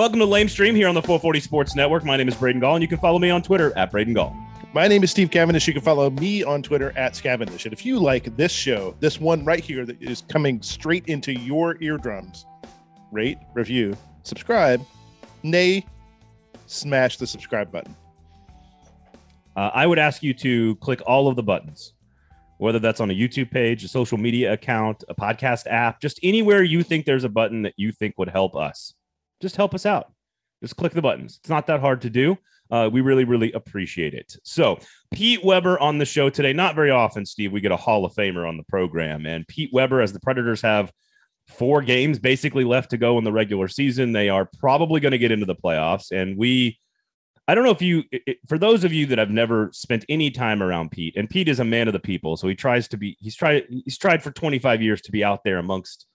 Welcome to Lame Stream here on the 440 Sports Network. My name is Braden Gall, and you can follow me on Twitter at Braden Gall. My name is Steve Cavendish. You can follow me on Twitter at Scavendish. And if you like this show, this one right here that is coming straight into your eardrums, rate, review, subscribe, nay, smash the subscribe button. Uh, I would ask you to click all of the buttons, whether that's on a YouTube page, a social media account, a podcast app, just anywhere you think there's a button that you think would help us. Just help us out. Just click the buttons. It's not that hard to do. Uh, we really, really appreciate it. So, Pete Weber on the show today. Not very often, Steve, we get a Hall of Famer on the program. And Pete Weber, as the Predators have four games basically left to go in the regular season, they are probably going to get into the playoffs. And we, I don't know if you, it, for those of you that have never spent any time around Pete, and Pete is a man of the people, so he tries to be, he's tried, he's tried for 25 years to be out there amongst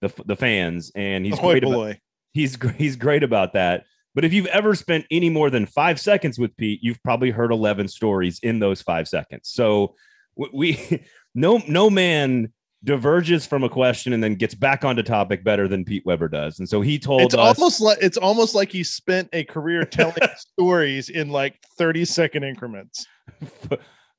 the, the fans, and he's Ahoy, great about, he's he's great about that. But if you've ever spent any more than five seconds with Pete, you've probably heard 11 stories in those five seconds. So we, no, no man diverges from a question and then gets back onto topic better than Pete Weber does. And so he told it's us almost like it's almost like he spent a career telling stories in like 30 second increments.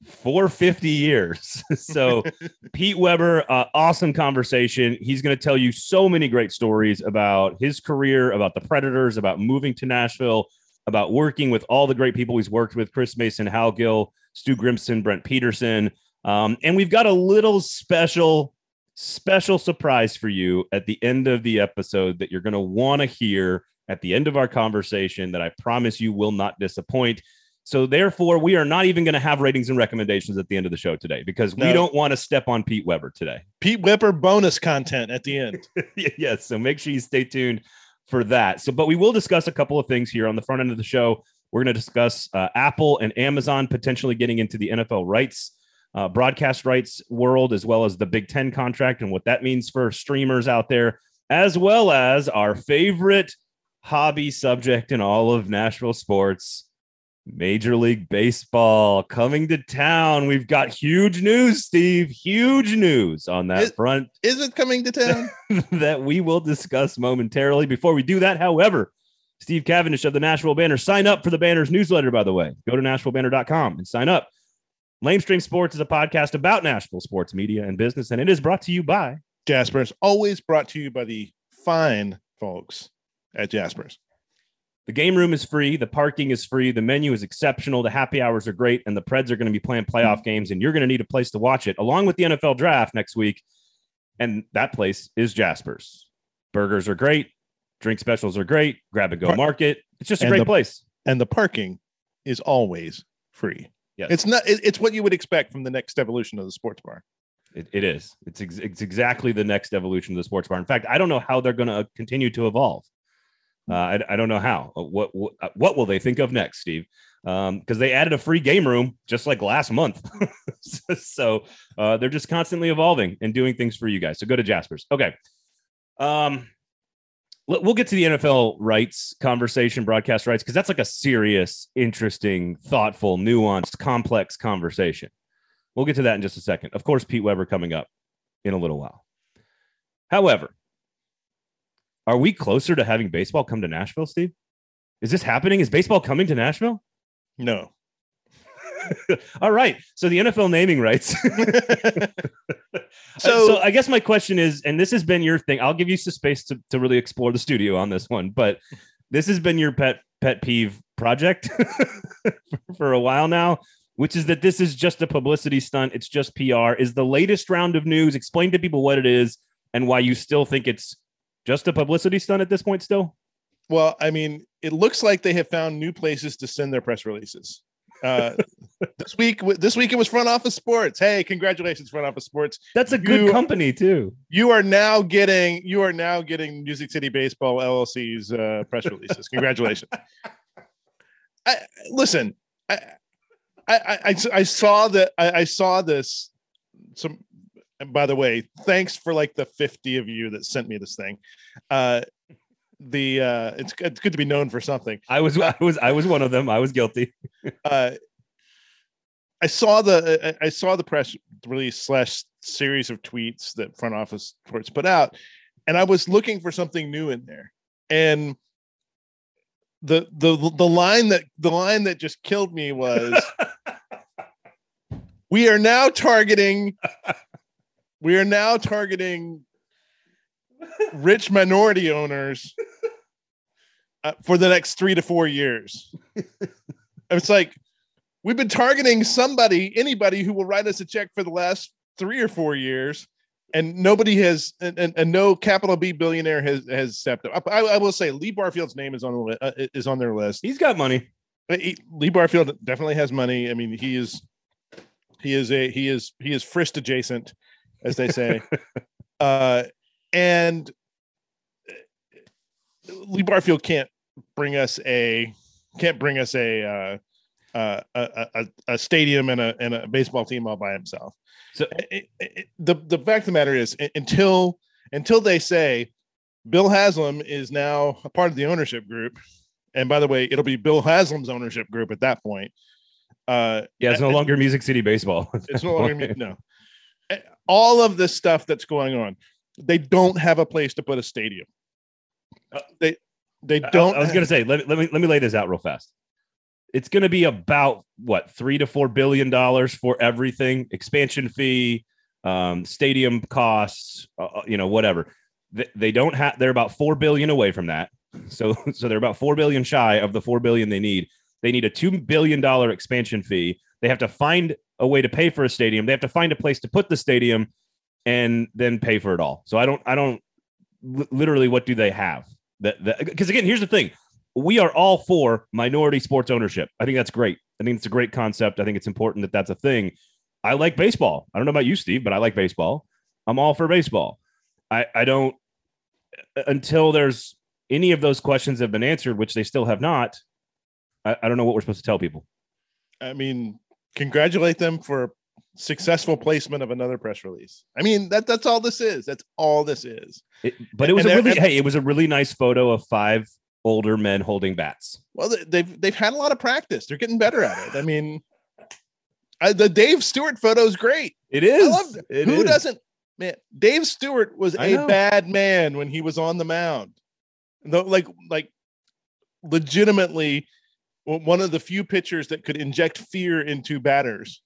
for 50 years. so, Pete Weber, uh, awesome conversation. He's going to tell you so many great stories about his career, about the Predators, about moving to Nashville, about working with all the great people he's worked with Chris Mason, Hal Gill, Stu Grimson, Brent Peterson. Um, and we've got a little special, special surprise for you at the end of the episode that you're going to want to hear at the end of our conversation that I promise you will not disappoint. So therefore, we are not even going to have ratings and recommendations at the end of the show today because no. we don't want to step on Pete Weber today. Pete Weber bonus content at the end. yes. So make sure you stay tuned for that. So, but we will discuss a couple of things here on the front end of the show. We're going to discuss uh, Apple and Amazon potentially getting into the NFL rights, uh, broadcast rights world, as well as the Big Ten contract and what that means for streamers out there, as well as our favorite hobby subject in all of Nashville sports Major League Baseball coming to town. We've got huge news, Steve. Huge news on that is, front. Is it coming to town? that we will discuss momentarily. Before we do that, however, Steve Cavendish of the Nashville Banner. Sign up for the Banner's newsletter, by the way. Go to NashvilleBanner.com and sign up. Lamestream Sports is a podcast about Nashville sports media and business, and it is brought to you by Jaspers. Always brought to you by the fine folks at Jaspers. The game room is free. The parking is free. The menu is exceptional. The happy hours are great. And the Preds are going to be playing playoff mm-hmm. games. And you're going to need a place to watch it along with the NFL draft next week. And that place is Jasper's. Burgers are great. Drink specials are great. Grab and go Par- market. It's just a great the, place. And the parking is always free. Yes. It's not, it, it's what you would expect from the next evolution of the sports bar. It, it is. It's, ex- it's exactly the next evolution of the sports bar. In fact, I don't know how they're going to continue to evolve. Uh, I, I, don't know how. Uh, what, what, uh, what will they think of next, Steve? Because um, they added a free game room just like last month. so uh, they're just constantly evolving and doing things for you guys. So go to Jasper's. Okay. Um, we'll get to the NFL rights conversation, broadcast rights, because that's like a serious, interesting, thoughtful, nuanced, complex conversation. We'll get to that in just a second. Of course, Pete Weber coming up in a little while. However, are we closer to having baseball come to Nashville, Steve? Is this happening? Is baseball coming to Nashville? No. All right. So the NFL naming rights. Uh, so, so I guess my question is, and this has been your thing. I'll give you some space to, to really explore the studio on this one, but this has been your pet pet peeve project for a while now, which is that this is just a publicity stunt. It's just PR. Is the latest round of news. Explain to people what it is and why you still think it's just a publicity stunt at this point still? Well, I mean, it looks like they have found new places to send their press releases. Uh, this week, this week it was Front Office Sports. Hey, congratulations, Front Office Sports. That's a good you, company too. You are now getting you are now getting Music City Baseball LLC's uh, press releases. Congratulations. I, listen, I, I, I, I saw that I, I saw this some and by the way, thanks for like the 50 of you that sent me this thing. Uh the uh it's it's good to be known for something. I was I was I was one of them. I was guilty. uh I saw the I saw the press release slash series of tweets that front office sports put out, and I was looking for something new in there. And the the the line that the line that just killed me was we are now targeting we are now targeting rich minority owners uh, for the next 3 to 4 years. it's like we've been targeting somebody anybody who will write us a check for the last 3 or 4 years and nobody has and, and, and, no capital B billionaire has has stepped up. I, I will say Lee Barfield's name is on the uh, is on their list. He's got money. He, Lee Barfield definitely has money. I mean, he is he is a he is he is frist adjacent, as they say. uh, and Lee Barfield can't bring us a can't bring us a uh, uh, a, a, a stadium and a and a baseball team all by himself. So it, it, the the fact of the matter is, until until they say Bill Haslam is now a part of the ownership group, and by the way, it'll be Bill Haslam's ownership group at that point. Uh, yeah, it's no longer Music City Baseball. it's no longer no. All of this stuff that's going on, they don't have a place to put a stadium. Uh, they they don't. I, I was going to say, let, let me let me lay this out real fast it's going to be about what three to four billion dollars for everything expansion fee um, stadium costs uh, uh you know whatever they, they don't have they're about four billion away from that so so they're about four billion shy of the four billion they need they need a two billion dollar expansion fee they have to find a way to pay for a stadium they have to find a place to put the stadium and then pay for it all so i don't i don't literally what do they have that because again here's the thing we are all for minority sports ownership. I think that's great. I think it's a great concept. I think it's important that that's a thing. I like baseball. I don't know about you, Steve, but I like baseball. I'm all for baseball. I, I don't uh, until there's any of those questions have been answered, which they still have not. I, I don't know what we're supposed to tell people. I mean, congratulate them for successful placement of another press release. I mean, that that's all this is. That's all this is. It, but it was and, a really hey, it was a really nice photo of five older men holding bats. Well, they've they've had a lot of practice. They're getting better at it. I mean, I, the Dave Stewart photo is great. It is. It Who is. doesn't? Man, Dave Stewart was a bad man when he was on the mound. Though, like, like, legitimately, one of the few pitchers that could inject fear into batters.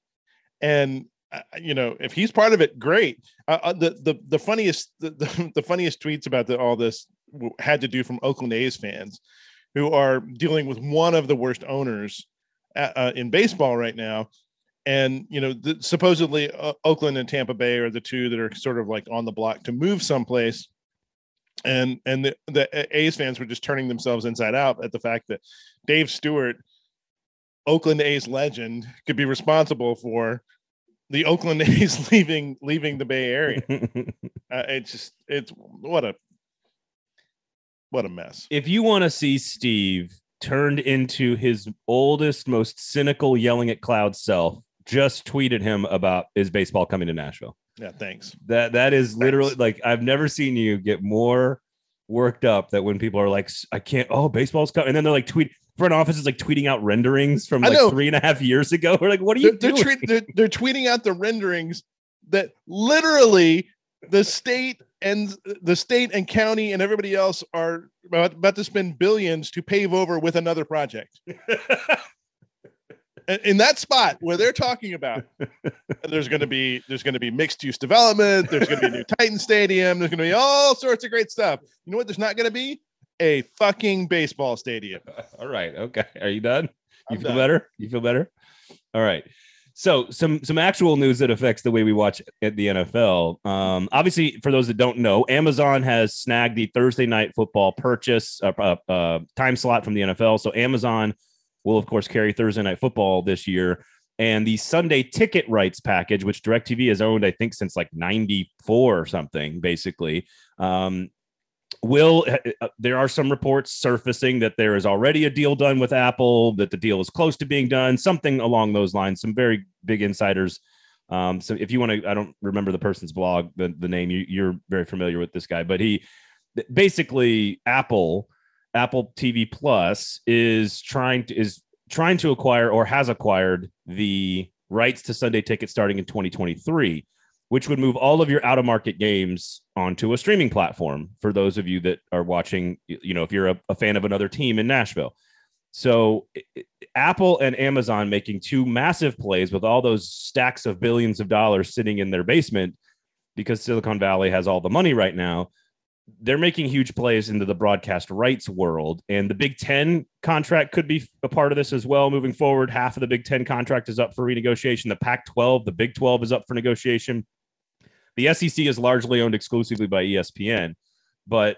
And uh, you know, if he's part of it, great. Uh, uh the the the funniest the, the, the funniest tweets about the, all this had to do from Oakland A's fans who are dealing with one of the worst owners uh, uh in baseball right now. And you know, the, supposedly uh, Oakland and Tampa Bay are the two that are sort of like on the block to move someplace. And and the, the A's fans were just turning themselves inside out at the fact that Dave Stewart, Oakland A's legend, could be responsible for the Oakland A's leaving leaving the Bay Area. uh, it's just it's what a what a mess. If you want to see Steve turned into his oldest, most cynical, yelling at cloud self, just tweeted him about is baseball coming to Nashville. Yeah, thanks. That that is literally thanks. like I've never seen you get more worked up that when people are like, I can't, oh, baseball's coming. And then they're like tweet front office is like tweeting out renderings from like three and a half years ago. We're like, what are you they're, doing? They're, they're, they're tweeting out the renderings that literally the state and the state and county and everybody else are about, about to spend billions to pave over with another project. in that spot where they're talking about there's going to be there's going to be mixed use development there's going to be a new titan stadium there's going to be all sorts of great stuff you know what there's not going to be a fucking baseball stadium all right okay are you done you I'm feel done. better you feel better all right so some some actual news that affects the way we watch at the NFL. Um, obviously, for those that don't know, Amazon has snagged the Thursday night football purchase uh, uh, uh, time slot from the NFL. So Amazon will of course carry Thursday night football this year. And the Sunday ticket rights package, which DirecTV has owned, I think, since like 94 or something, basically, um, will uh, uh, there are some reports surfacing that there is already a deal done with Apple, that the deal is close to being done, something along those lines. Some very big insiders. Um, so if you want to, I don't remember the person's blog, the, the name, you, you're very familiar with this guy, but he basically Apple Apple TV Plus is trying to is trying to acquire or has acquired the rights to Sunday tickets starting in 2023. which would move all of your out of market games onto a streaming platform for those of you that are watching, you know, if you're a, a fan of another team in Nashville. So Apple and Amazon making two massive plays with all those stacks of billions of dollars sitting in their basement because Silicon Valley has all the money right now. They're making huge plays into the broadcast rights world. And the Big Ten contract could be a part of this as well moving forward. Half of the Big Ten contract is up for renegotiation. The Pac 12, the Big 12 is up for negotiation. The SEC is largely owned exclusively by ESPN, but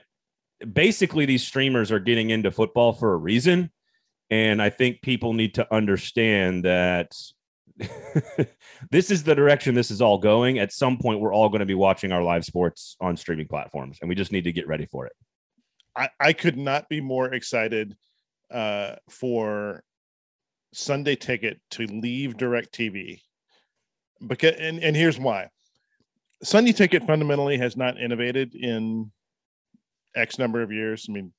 basically these streamers are getting into football for a reason. And I think people need to understand that this is the direction this is all going. At some point, we're all going to be watching our live sports on streaming platforms, and we just need to get ready for it. I, I could not be more excited uh, for Sunday Ticket to leave DirecTV. Because and, and here's why. Sunday Ticket fundamentally has not innovated in X number of years. I mean,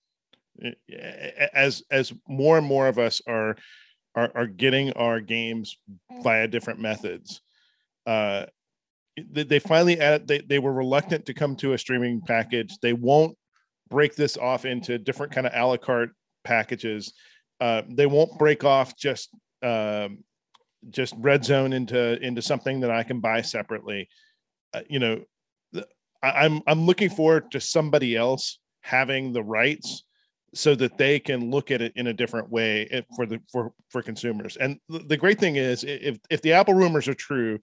as as more and more of us are are, are getting our games via different methods, uh, they, they finally added. They they were reluctant to come to a streaming package. They won't break this off into different kind of a la carte packages. Uh, they won't break off just um, just red zone into into something that I can buy separately you know, I, I'm I'm looking forward to somebody else having the rights so that they can look at it in a different way eh, for the for for consumers. And the great thing is, if if the Apple rumors are true,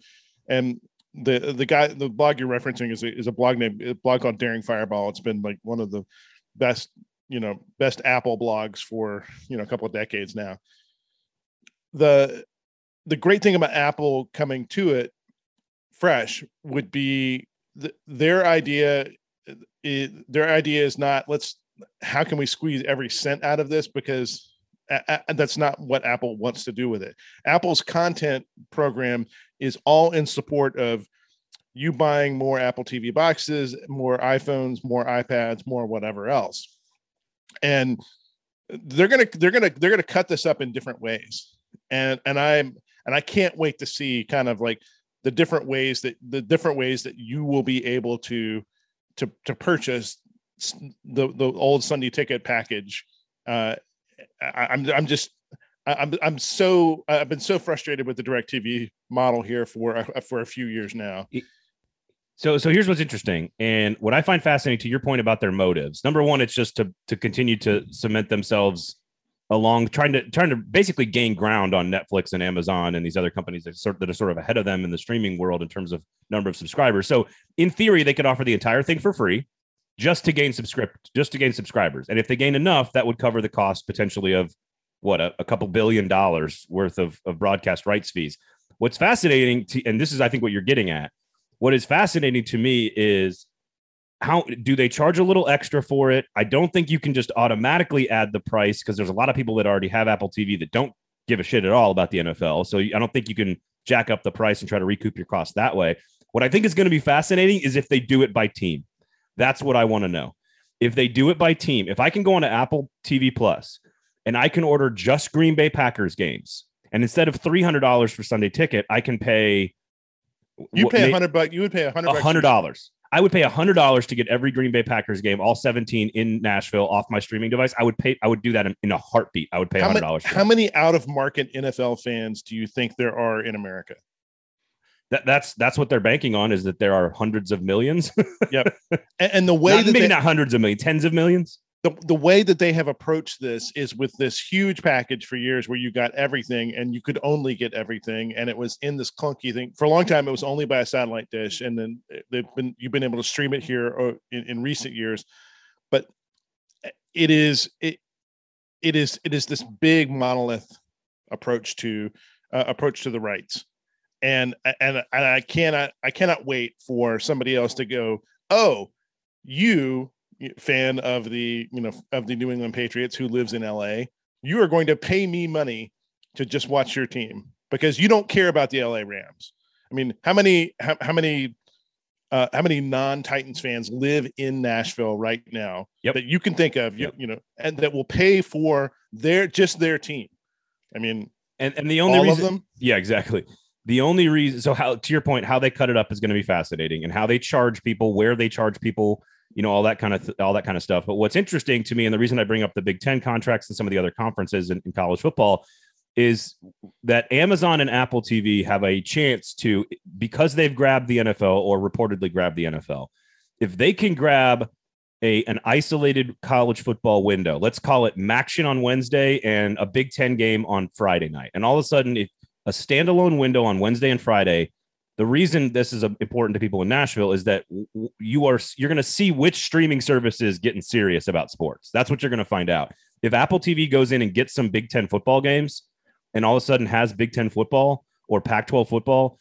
and the the guy the blog you're referencing is a, is a blog name a blog called Daring Fireball. It's been like one of the best you know best Apple blogs for you know a couple of decades now. The the great thing about Apple coming to it fresh would be th- their idea is, their idea is not let's how can we squeeze every cent out of this? Because a- a- that's not what apple wants to do with it. Apple's content program is all in support of you buying more apple tv boxes more iphones more ipads more whatever else. And they're gonna they're gonna they're gonna cut this up in different ways. And and i'm and i can't wait to see kind of like the different ways that the different ways that you will be able to to to purchase the the old Sunday ticket package. Uh, I, I'm I'm just I'm I'm so I've been so frustrated with the DirecTV model here for uh, for a few years now. So so here's what's interesting, and what I find fascinating to your point about their motives. Number one, it's just to to continue to cement themselves along trying to trying to basically gain ground on Netflix and Amazon and these other companies that, sort, that are sort of ahead of them in the streaming world in terms of number of subscribers. So in theory, they could offer the entire thing for free just to gain subscript just to gain subscribers. And if they gain enough, that would cover the cost potentially of what a, a couple billion dollars worth of, of broadcast rights fees. What's fascinating to, and this is I think what you're getting at. What is fascinating to me is how do they charge a little extra for it? I don't think you can just automatically add the price because there's a lot of people that already have Apple TV that don't give a shit at all about the NFL. So I don't think you can jack up the price and try to recoup your costs that way. What I think is going to be fascinating is if they do it by team. That's what I want to know. If they do it by team, if I can go on to Apple TV Plus and I can order just Green Bay Packers games, and instead of three hundred dollars for Sunday ticket, I can pay. You pay a hundred bucks. You would pay a hundred. hundred dollars. I would pay hundred dollars to get every Green Bay Packers game, all seventeen in Nashville, off my streaming device. I would pay. I would do that in, in a heartbeat. I would pay hundred dollars. How, how many out of market NFL fans do you think there are in America? That, that's that's what they're banking on is that there are hundreds of millions. yep, and, and the way not, that maybe they, not hundreds of millions, tens of millions the, the way that they have approached this is with this huge package for years where you got everything and you could only get everything and it was in this clunky thing. For a long time it was only by a satellite dish and then they've been you've been able to stream it here or uh, in, in recent years. But it is it it is it is this big monolith approach to uh, approach to the rights. And and and I cannot I cannot wait for somebody else to go oh you fan of the you know of the New England Patriots who lives in LA, you are going to pay me money to just watch your team because you don't care about the LA Rams. I mean, how many how, how many uh, how many non-Titans fans live in Nashville right now yep. that you can think of, you, yep. you know, and that will pay for their just their team. I mean, and and the only all reason, of them, yeah, exactly the only reason so how to your point how they cut it up is going to be fascinating and how they charge people where they charge people you know all that kind of th- all that kind of stuff. But what's interesting to me and the reason i bring up the big 10 contracts and some of the other conferences in, in college football is that amazon and apple tv have a chance to because they've grabbed the nfl or reportedly grabbed the nfl if they can grab a an isolated college football window let's call it maction on wednesday and a big 10 game on friday night and all of a sudden if a standalone window on wednesday and friday the reason this is important to people in Nashville is that you are you're going to see which streaming services getting serious about sports. That's what you're going to find out. If Apple TV goes in and gets some Big 10 football games and all of a sudden has Big 10 football or Pac-12 football,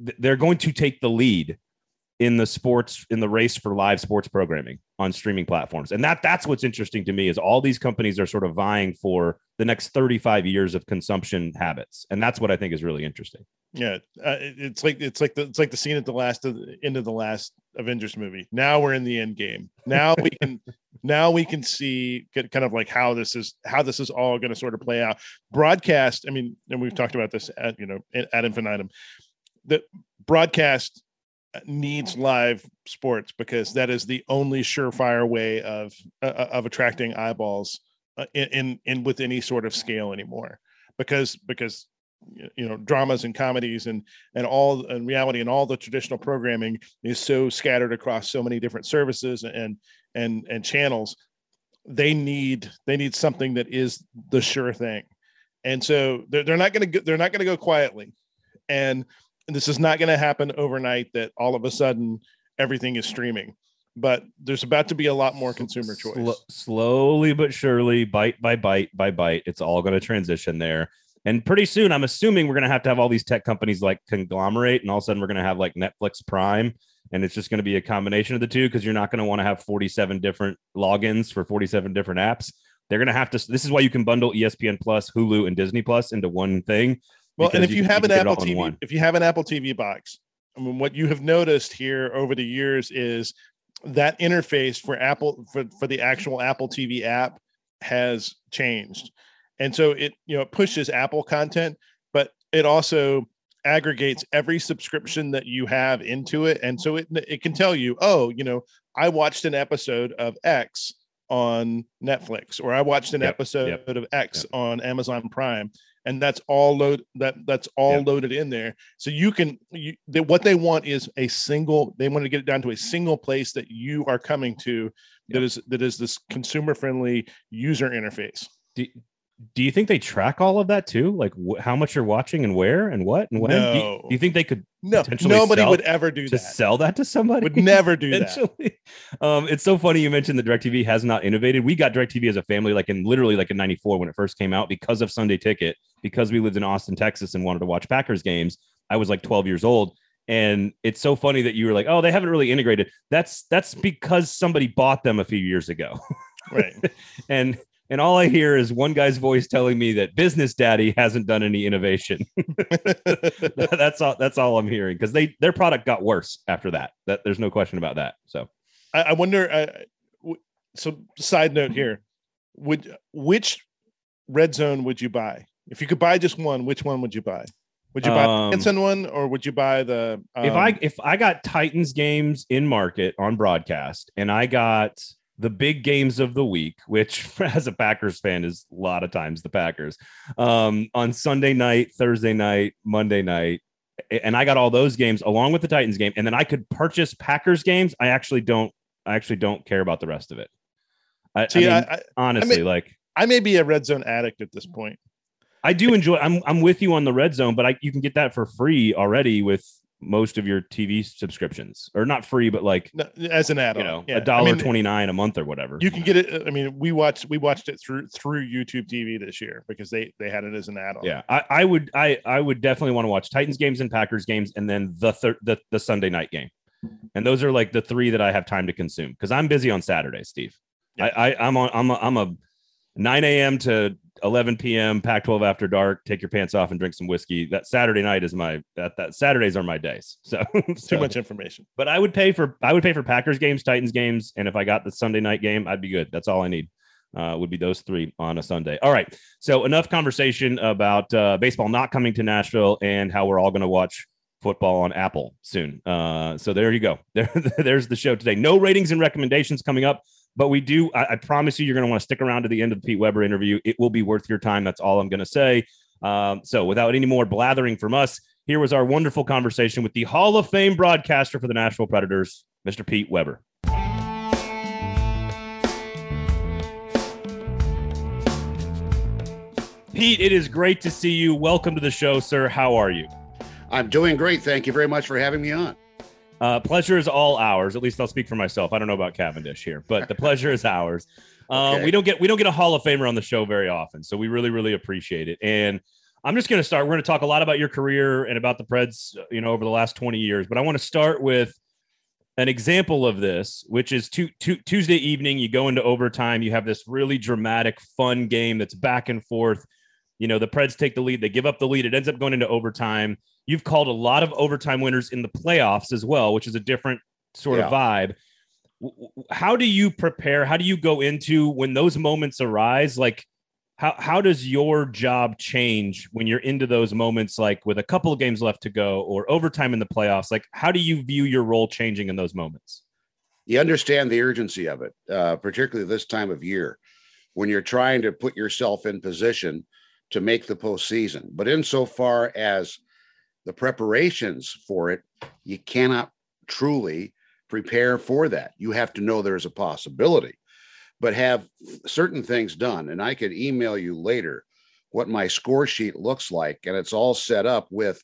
they're going to take the lead in the sports in the race for live sports programming on streaming platforms. And that that's what's interesting to me is all these companies are sort of vying for the next 35 years of consumption habits. And that's what I think is really interesting. Yeah, uh, it's like it's like the it's like the scene at the last of the end of the last Avengers movie. Now we're in the end game. Now we can now we can see kind of like how this is how this is all going to sort of play out. Broadcast. I mean, and we've talked about this at you know ad infinitum. The broadcast needs live sports because that is the only surefire way of uh, uh of attracting eyeballs uh, in, in in with any sort of scale anymore. Because because you know dramas and comedies and and all and reality and all the traditional programming is so scattered across so many different services and and and channels they need they need something that is the sure thing and so they're, they're not going to they're not going to go quietly and this is not going to happen overnight that all of a sudden everything is streaming but there's about to be a lot more consumer choice slowly but surely bite by bite by bite it's all going to transition there and pretty soon, I'm assuming we're going to have to have all these tech companies like conglomerate, and all of a sudden we're going to have like Netflix Prime, and it's just going to be a combination of the two because you're not going to want to have 47 different logins for 47 different apps. They're going to have to. This is why you can bundle ESPN Plus, Hulu, and Disney Plus into one thing. Well, and if you, you have an Apple TV, if you have an Apple TV box, I mean, what you have noticed here over the years is that interface for Apple for, for the actual Apple TV app has changed. And so it you know it pushes apple content but it also aggregates every subscription that you have into it. And so it it can tell you oh you know i watched an episode of x on netflix or i watched an yep, episode yep, of x yep. on amazon prime and that's all load that that's all loaded in there. So you can you they, what they want is a single they want to get it down to a single place that you are coming to that is that is this consumer friendly user interface. Do, do you think they track all of that too? Like wh- how much you're watching and where and what and when? No. Do, you, do, you, think they could? No, nobody would ever do to that. sell that to somebody. Would never do that. Um, it's so funny you mentioned that Directv has not innovated. We got Directv as a family, like in literally like in '94 when it first came out, because of Sunday Ticket, because we lived in Austin, Texas, and wanted to watch Packers games. I was like 12 years old, and it's so funny that you were like, "Oh, they haven't really integrated." That's that's because somebody bought them a few years ago, right? and and all I hear is one guy's voice telling me that business daddy hasn't done any innovation. that's all that's all I'm hearing because they their product got worse after that. That there's no question about that. So I, I wonder uh, so side note here. Would which red zone would you buy? If you could buy just one, which one would you buy? Would you buy um, the Hanson one or would you buy the um, if I if I got Titans games in market on broadcast and I got the big games of the week, which as a Packers fan is a lot of times the Packers, um, on Sunday night, Thursday night, Monday night. And I got all those games along with the Titans game. And then I could purchase Packers games. I actually don't, I actually don't care about the rest of it. I, See, I mean, I, honestly, may, like I may be a red zone addict at this point. I do enjoy. I'm I'm with you on the red zone, but I you can get that for free already with most of your TV subscriptions, or not free, but like as an add-on, you know, a dollar twenty nine a month or whatever. You can get it. I mean, we watched we watched it through through YouTube TV this year because they they had it as an add-on. Yeah, I, I would I I would definitely want to watch Titans games and Packers games, and then the thir- the the Sunday night game, and those are like the three that I have time to consume because I'm busy on Saturday, Steve. Yeah. I, I I'm on I'm a, I'm a 9 a.m. to 11 p.m. Pac-12 after dark. Take your pants off and drink some whiskey. That Saturday night is my that that Saturdays are my days. So, so, too much information. But I would pay for I would pay for Packers games, Titans games, and if I got the Sunday night game, I'd be good. That's all I need. uh, would be those three on a Sunday. All right. So enough conversation about uh, baseball not coming to Nashville and how we're all going to watch football on Apple soon. Uh, so there you go. There, there's the show today. No ratings and recommendations coming up, but we do. I, I promise you, you're going to want to stick around to the end of the Pete Weber interview. It will be worth your time. That's all I'm going to say. Um, so without any more blathering from us, here was our wonderful conversation with the Hall of Fame broadcaster for the Nashville Predators, Mr. Pete Weber. Pete, it is great to see you. Welcome to the show, sir. How are you? I'm doing great. Thank you very much for having me on. Uh, pleasure is all ours. At least I'll speak for myself. I don't know about Cavendish here, but the pleasure is ours. Uh, okay. We don't get we don't get a Hall of Famer on the show very often, so we really really appreciate it. And I'm just going to start. We're going to talk a lot about your career and about the Preds, you know, over the last 20 years. But I want to start with an example of this, which is two, two, Tuesday evening. You go into overtime. You have this really dramatic, fun game that's back and forth. You know, the Preds take the lead. They give up the lead. It ends up going into overtime. You've called a lot of overtime winners in the playoffs as well, which is a different sort yeah. of vibe. How do you prepare? How do you go into when those moments arise? Like, how how does your job change when you're into those moments like with a couple of games left to go or overtime in the playoffs like how do you view your role changing in those moments you understand the urgency of it uh, particularly this time of year when you're trying to put yourself in position to make the postseason but insofar as the preparations for it you cannot truly prepare for that you have to know there's a possibility but have certain things done. And I could email you later what my score sheet looks like. And it's all set up with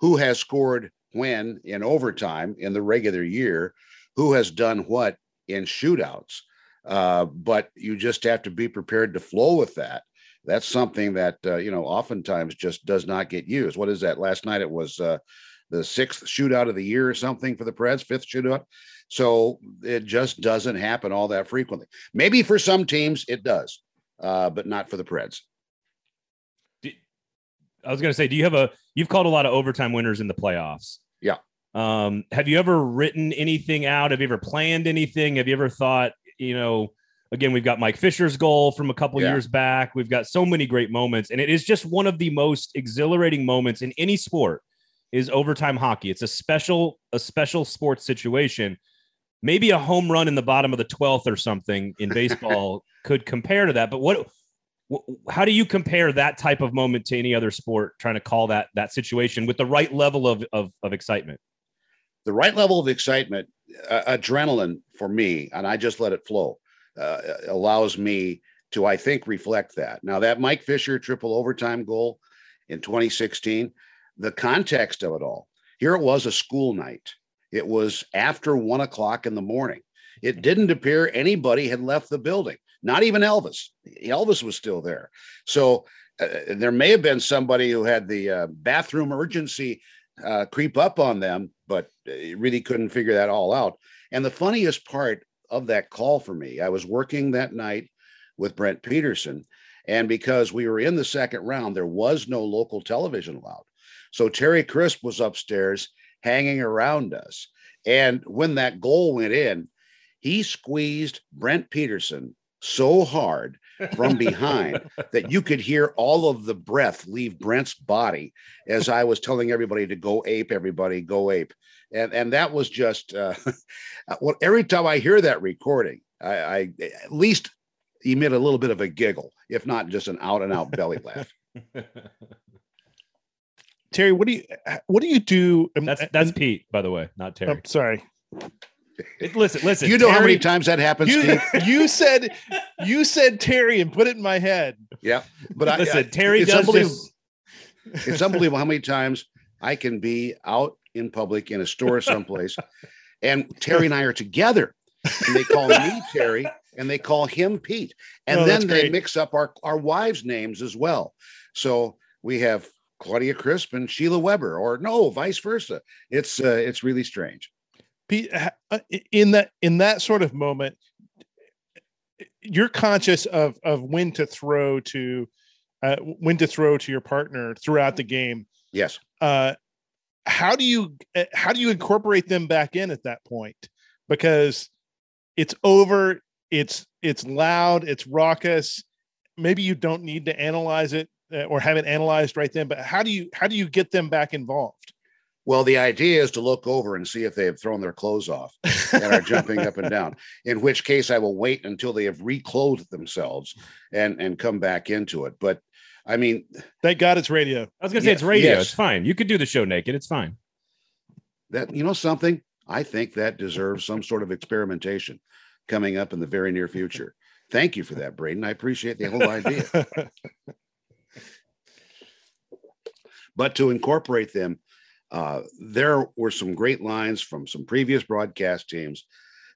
who has scored when in overtime in the regular year, who has done what in shootouts. Uh, but you just have to be prepared to flow with that. That's something that, uh, you know, oftentimes just does not get used. What is that? Last night it was uh, the sixth shootout of the year or something for the Preds, fifth shootout. So it just doesn't happen all that frequently. Maybe for some teams it does, uh, but not for the Preds. I was going to say, do you have a? You've called a lot of overtime winners in the playoffs. Yeah. Um, have you ever written anything out? Have you ever planned anything? Have you ever thought, you know, again, we've got Mike Fisher's goal from a couple yeah. years back. We've got so many great moments, and it is just one of the most exhilarating moments in any sport. Is overtime hockey? It's a special, a special sports situation maybe a home run in the bottom of the 12th or something in baseball could compare to that. But what, how do you compare that type of moment to any other sport trying to call that that situation with the right level of of, of excitement the right level of excitement uh, adrenaline for me and i just let it flow uh, allows me to i think reflect that now that mike fisher triple overtime goal in 2016 the context of it all here it was a school night it was after one o'clock in the morning. It didn't appear anybody had left the building, not even Elvis. Elvis was still there. So uh, there may have been somebody who had the uh, bathroom urgency uh, creep up on them, but really couldn't figure that all out. And the funniest part of that call for me, I was working that night with Brent Peterson. And because we were in the second round, there was no local television allowed. So Terry Crisp was upstairs hanging around us. And when that goal went in, he squeezed Brent Peterson so hard from behind that you could hear all of the breath leave Brent's body as I was telling everybody to go ape, everybody go ape. And, and that was just uh, well, every time I hear that recording, I, I at least emit a little bit of a giggle, if not just an out and out belly laugh. Terry, what do you what do you do? That's that's Pete, by the way, not Terry. I'm sorry. It, listen, listen. You know Terry, how many times that happens, you? You said you said Terry and put it in my head. Yeah, but I listen. I, Terry it's does unbelievable. Just... It's unbelievable how many times I can be out in public in a store someplace, and Terry and I are together, and they call me Terry, and they call him Pete, and oh, then they great. mix up our our wives' names as well. So we have Claudia Crisp and Sheila Weber, or no, vice versa. It's uh, it's really strange. Uh, in that in that sort of moment, you're conscious of of when to throw to uh, when to throw to your partner throughout the game. Yes. Uh, how do you uh, how do you incorporate them back in at that point? Because it's over. it's it's loud, it's raucous. Maybe you don't need to analyze it uh, or have it analyzed right then, but how do you how do you get them back involved? Well, the idea is to look over and see if they have thrown their clothes off and are jumping up and down. In which case, I will wait until they have reclothed themselves and and come back into it. But I mean, thank God it's radio. I was gonna say it's radio. Yes. It's fine. You could do the show naked. It's fine. That you know something. I think that deserves some sort of experimentation coming up in the very near future. Thank you for that, Braden. I appreciate the whole idea. but to incorporate them, uh, there were some great lines from some previous broadcast teams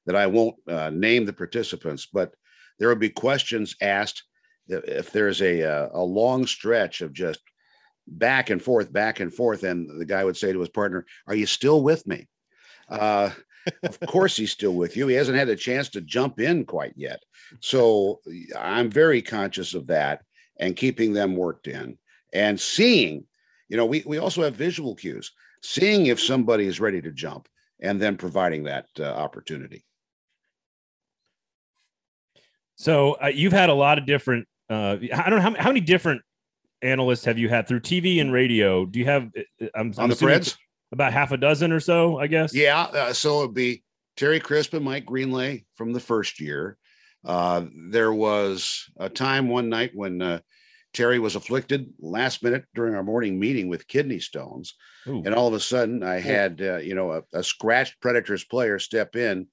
that I won't uh, name the participants, but there will be questions asked if there's a, uh, a long stretch of just back and forth, back and forth, and the guy would say to his partner, "Are you still with me?" Uh, of course, he's still with you. He hasn't had a chance to jump in quite yet. So I'm very conscious of that and keeping them worked in and seeing. You know, we, we also have visual cues, seeing if somebody is ready to jump and then providing that uh, opportunity. So uh, you've had a lot of different. Uh, I don't know how, how many different analysts have you had through TV and radio? Do you have? Uh, I'm, on I'm the Preds? about half a dozen or so, I guess. Yeah. Uh, so it'd be Terry Crisp and Mike Greenlay from the first year. Uh, there was a time one night when uh, Terry was afflicted last minute during our morning meeting with kidney stones. Ooh. And all of a sudden, I had, uh, you know, a, a, scratched Predators player step in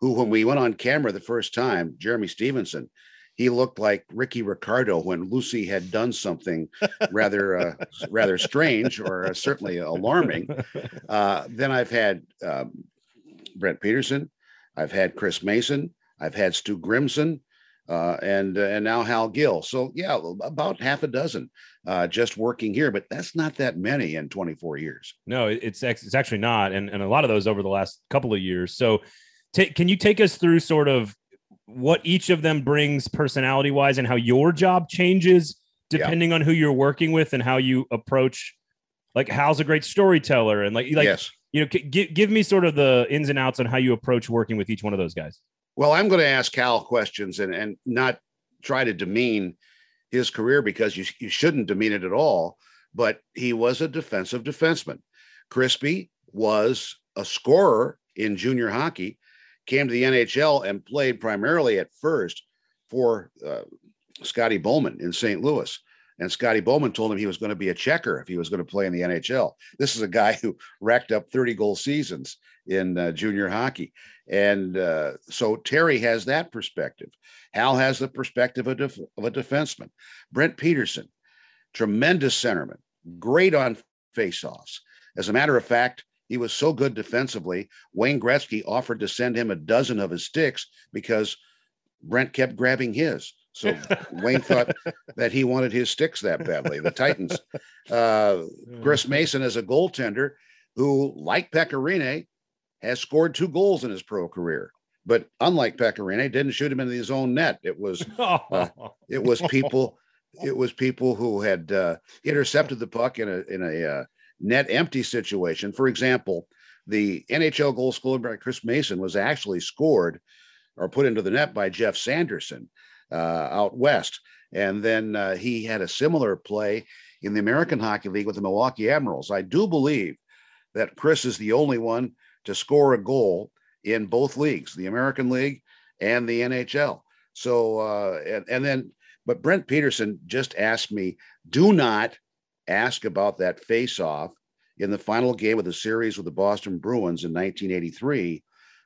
who, when we went on camera the first time, Jeremy Stevenson, he looked like Ricky Ricardo when Lucy had done something rather uh, rather strange or uh, certainly alarming. Uh, then I've had um, Brent Peterson, I've had Chris Mason, I've had Stu Grimson, uh, and uh, and now Hal Gill. So yeah, about half a dozen uh, just working here, but that's not that many in 24 years. No, it's it's actually not, and and a lot of those over the last couple of years. So. T- can you take us through sort of what each of them brings personality wise and how your job changes depending yeah. on who you're working with and how you approach like Hal's a great storyteller and like like yes. you know give, give me sort of the ins and outs on how you approach working with each one of those guys well i'm going to ask Hal questions and and not try to demean his career because you, you shouldn't demean it at all but he was a defensive defenseman crispy was a scorer in junior hockey came to the NHL and played primarily at first for uh, Scotty Bowman in St. Louis. And Scotty Bowman told him he was going to be a checker if he was going to play in the NHL. This is a guy who racked up 30 goal seasons in uh, junior hockey. And uh, so Terry has that perspective. Hal has the perspective of, def- of a defenseman. Brent Peterson, tremendous centerman, great on faceoffs. As a matter of fact, he was so good defensively. Wayne Gretzky offered to send him a dozen of his sticks because Brent kept grabbing his. So Wayne thought that he wanted his sticks that badly. The Titans. Uh, Chris Mason is a goaltender who, like Pekka Rinne, has scored two goals in his pro career. But unlike Pekka Rinne, didn't shoot him into his own net. It was uh, it was people it was people who had uh, intercepted the puck in a in a uh, net empty situation. For example, the NHL goal scored by Chris Mason was actually scored or put into the net by Geoff Sanderson out west. And then uh, he had a similar play in the American Hockey League with the Milwaukee Admirals. I do believe that Chris is the only one to score a goal in both leagues, the American League and the NHL. So, uh, and, and then, but Brent Peterson just asked me, do not ask about that face-off in the final game of the series with the Boston Bruins in 1983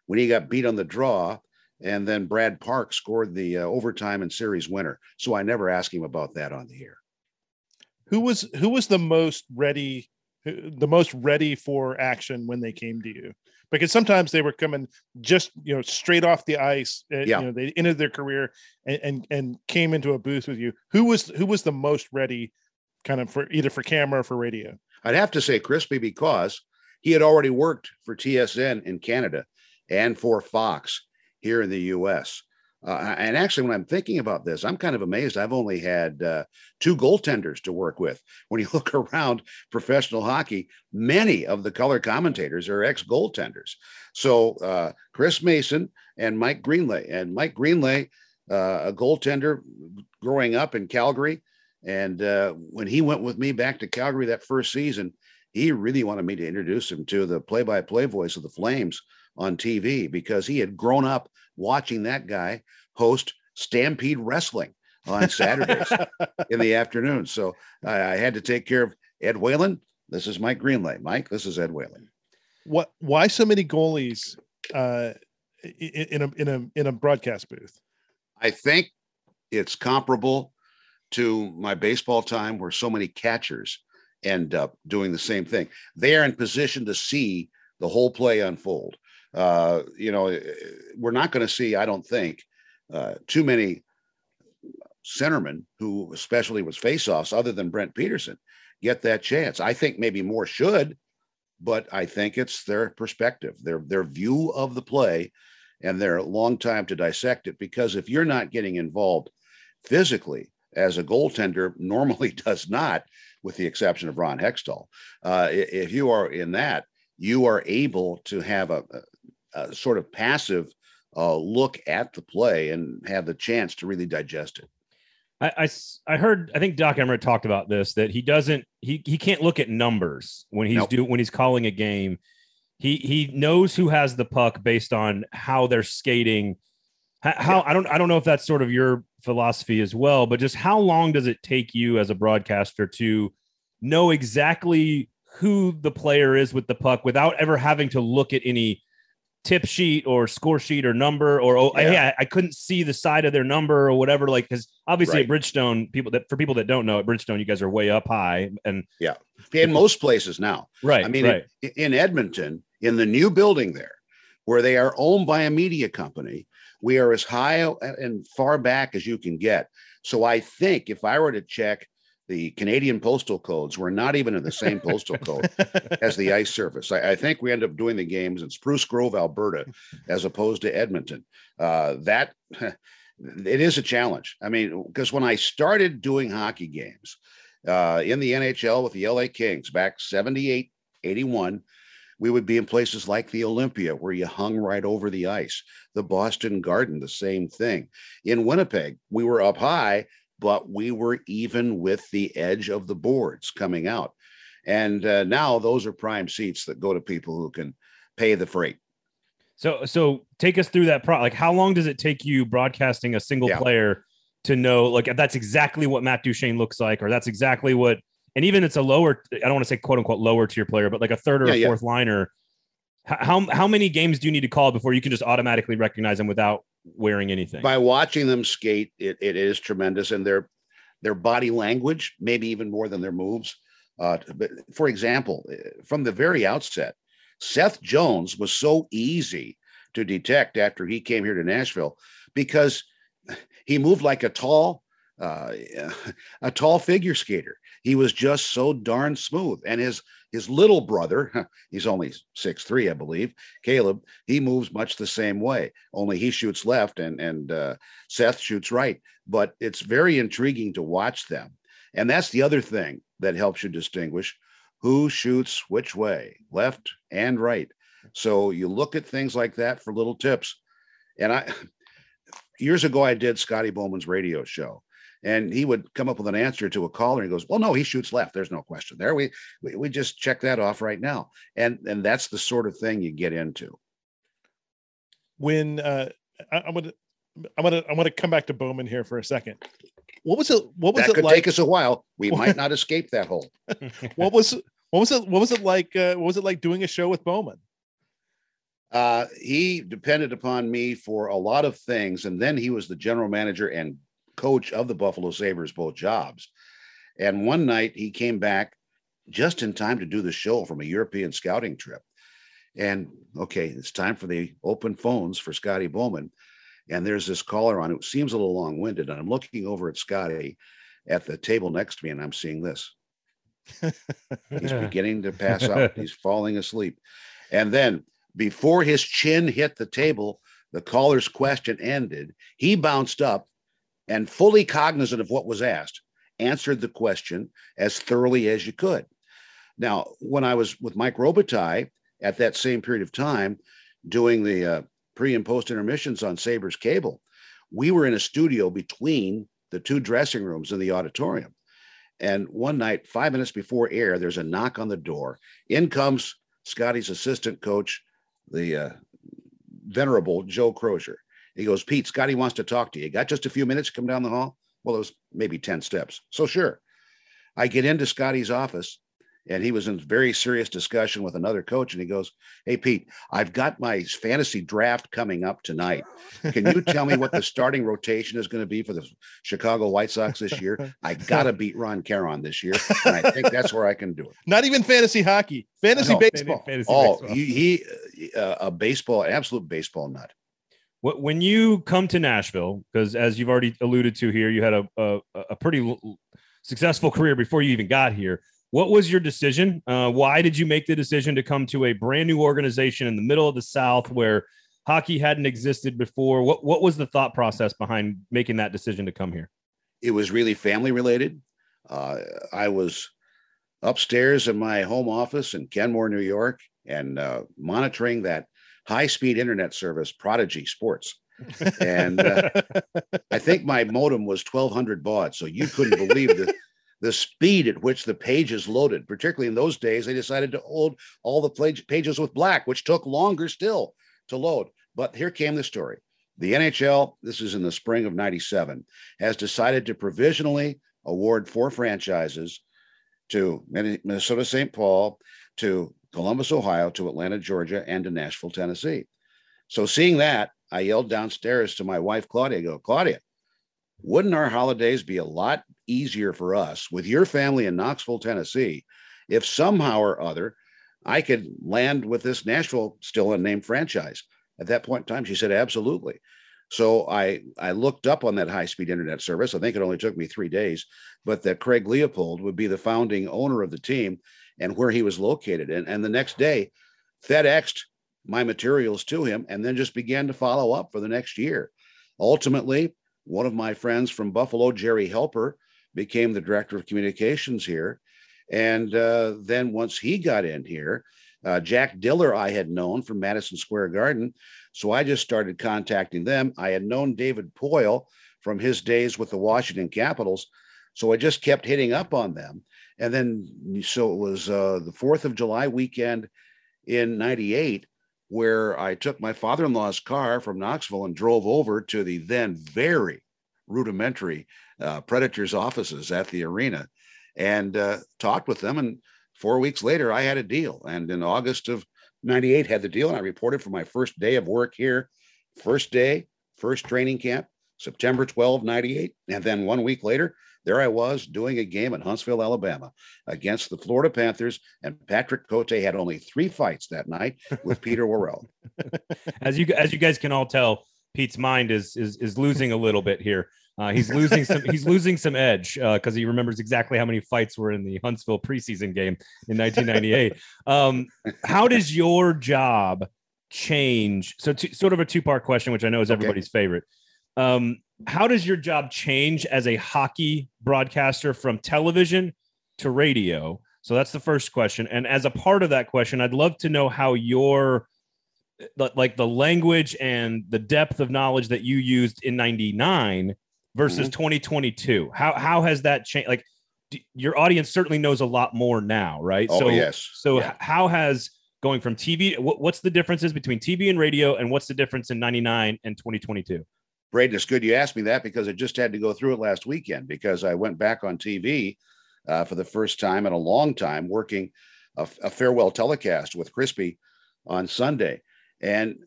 when he got beat on the draw and then Brad Park scored the uh, overtime and series winner. So I never asked him about that on the air. Who was who was the most ready the most ready for action when they came to you? Because sometimes they were coming just you know straight off the ice. Uh, yeah. You know they ended their career and, and and came into a booth with you. Who was who was the most ready kind of for either for camera or for radio? I'd have to say Crispy because he had already worked for TSN in Canada and for Fox here in the US. Uh, and actually, when I'm thinking about this, I'm kind of amazed. I've only had uh, two goaltenders to work with. When you look around professional hockey, many of the color commentators are ex goaltenders. So uh, Chris Mason and Mike Greenlay, and Mike Greenlay, uh, a goaltender growing up in Calgary, and uh, when he went with me back to Calgary that first season, he really wanted me to introduce him to the play-by-play voice of the Flames on TV because he had grown up watching that guy host Stampede Wrestling on Saturdays in the afternoon. So I, I, had to take care of Ed Whalen. This is Mike Greenlay. Mike, this is Ed Whalen. What? Why so many goalies uh, in a in a in a broadcast booth? I think it's comparable to my baseball time, where so many catchers end up doing the same thing. They are in position to see the whole play unfold. Uh, you know, eh, we're not going to see, I don't think, uh, too many centermen who, especially was faceoffs, other than Brent Peterson, get that chance. I think maybe more should, but I think it's their perspective, their their view of the play, and their long time to dissect it. Because if you're not getting involved physically, as a goaltender normally does not, with the exception of Ron Hextall, uh, if you are in that, you are able to have a, a sort of passive uh, look at the play and have the chance to really digest it. I, I, I, heard I think Doc Emrick talked about this that he doesn't he he can't look at numbers when he's nope. do when he's calling a game. He he knows who has the puck based on how they're skating. How, how yeah. I don't I don't know if that's sort of your philosophy as well, but just how long does it take you as a broadcaster to know exactly who the player is with the puck without ever having to look at any tip sheet or score sheet or number or oh yeah. hey I, I, couldn't see the side of their number or whatever like because obviously right. at bridgestone people that for people that don't know at bridgestone you guys are way up high and yeah in most places now right i mean right. In, in edmonton in the new building there where they are owned by a media company we are as high and far back as you can get so i think if i were to check the Canadian postal codes were not even in the same postal code as the ice surface. I, I, think we end up doing the games in Spruce Grove, Alberta, as opposed to Edmonton. Uh, that it is a challenge. I mean, because when I started doing hockey games uh, in the NHL with the LA Kings back 78, 81, we would be in places like the Olympia, where you hung right over the ice. The Boston Garden, the same thing. In Winnipeg, we were up high, but we were even with the edge of the boards coming out. And uh, now those are prime seats that go to people who can pay the freight. So, so take us through that. Pro- like, how long does it take you broadcasting a single yeah. player to know? Like, that's exactly what Matt Duchene looks like, or that's exactly what. And even it's a lower. I don't want to say quote unquote lower tier player, but like a third or yeah, a fourth yeah. liner. How how many games do you need to call before you can just automatically recognize them without wearing anything. By watching them skate, it, it is tremendous, and their their body language, maybe even more than their moves. Uh, but for example, from the very outset, Seth Jones was so easy to detect after he came here to Nashville because he moved like a tall, uh, a tall figure skater. He was just so darn smooth, and his his little brother, he's only six three, I believe, Caleb, he moves much the same way, only he shoots left and, and uh, Seth shoots right. But it's very intriguing to watch them. And that's the other thing that helps you distinguish who shoots which way, left and right. So you look at things like that for little tips. And I, years ago, I did Scotty Bowman's radio show and he would come up with an answer to a caller and he goes well no he shoots left. There's no question there. We, we we just check that off right now. And and that's the sort of thing you get into. When uh I, i'm gonna i'm gonna i'm gonna come back to bowman here for a second. What was it what was that it could like? take us a while. We might not escape that hole. What was what was it what was it like uh, what was it like doing a show with bowman? Uh, he depended upon me for a lot of things and then he was the general manager and coach of the Buffalo Sabres, both jobs. And one night he came back just in time to do the show from a European scouting trip. And okay, it's time for the open phones for Scotty Bowman. And there's this caller on It seems a little long winded. And I'm looking over at Scotty at the table next to me, and I'm seeing this. He's beginning to pass out. He's falling asleep. And then before his chin hit the table, The caller's question ended. He bounced up and, fully cognizant of what was asked, answered the question as thoroughly as you could. Now, when I was with Mike Robitaille at that same period of time doing the uh, pre and post intermissions on Sabres Cable, we were in a studio between the two dressing rooms in the auditorium. And one night, five minutes before air, there's a knock on the door. In comes Scotty's assistant coach, the uh, venerable Joe Crozier. He goes, Pete, Scotty wants to talk to you. Got just a few minutes to come down the hall? Well, it was maybe 10 steps. So, sure. I get into Scotty's office and he was in very serious discussion with another coach and he goes hey pete i've got my fantasy draft coming up tonight can you tell me what the starting rotation is going to be for the chicago white sox this year i gotta beat ron caron this year and i think that's where i can do it not even fantasy hockey fantasy no, baseball fantasy oh baseball. he, he uh, a baseball absolute baseball nut when you come to nashville because as you've already alluded to here you had a, a, a pretty successful career before you even got here what was your decision? Uh, why did you make the decision to come to a brand new organization in the middle of the South where hockey hadn't existed before? What What was the thought process behind making that decision to come here? It was really family related. Uh, I was upstairs in my home office in Kenmore, New York, and uh, monitoring that high speed internet service, Prodigy Sports. and uh, I think my modem was 1200 baud, so you couldn't believe the the speed at which the pages loaded, particularly in those days, they decided to hold all the pages with black, which took longer still to load. But here came the story. The NHL, this is in the spring of 97, has decided to provisionally award four franchises to Minnesota St. Paul, to Columbus, Ohio, to Atlanta, Georgia, and to Nashville, Tennessee. So seeing that, I yelled downstairs to my wife, Claudia, go, Claudia, wouldn't our holidays be a lot easier for us with your family in Knoxville, Tennessee, if somehow or other I could land with this Nashville still unnamed franchise? At that point in time, she said, absolutely. So I I looked up on that high speed internet service. I think it only took me three days, but that Craig Leipold would be the founding owner of the team and where he was located. And, and the next day, FedExed my materials to him and then just began to follow up for the next year. Ultimately, one of my friends from Buffalo, Gerry Helper, became the director of communications here. And uh, then once he got in here, uh, Jack Diller, I had known from Madison Square Garden. So I just started contacting them. I had known David Poile from his days with the Washington Capitals. So I just kept hitting up on them. And then, so it was uh, the 4th of July weekend in 98 where I took my father in law's car from Knoxville and drove over to the then very rudimentary uh, Predators offices at the arena and uh, talked with them. And four weeks later, I had a deal. And in August of 98, had the deal. And I reported for my first day of work here, first day, first training camp, September 12, 98. And then one week later, there I was doing a game in Huntsville, Alabama against the Florida Panthers. And Patrick Cote had only three fights that night with Peter Worrell. as you as you guys can all tell, Pete's mind is is is losing a little bit here. Uh, he's losing some he's losing some edge because uh, he remembers exactly how many fights were in the Huntsville preseason game in 1998. um, how does your job change? So, t- sort of a two part question, which I know is everybody's okay. favorite. Um, how does your job change as a hockey broadcaster from television to radio? So that's the first question. And as a part of that question, I'd love to know how your like the language and the depth of knowledge that you used in 99 versus mm-hmm. 2022. How how has that changed? Like your audience certainly knows a lot more now, right? Oh, so yes. So yeah. how has going from TV what, what's the differences between TV and radio and what's the difference in 99 and 2022? Braden, it's good you asked me that because I just had to go through it last weekend because I went back on TV uh, for the first time in a long time working a, a farewell telecast with Crispy on Sunday. And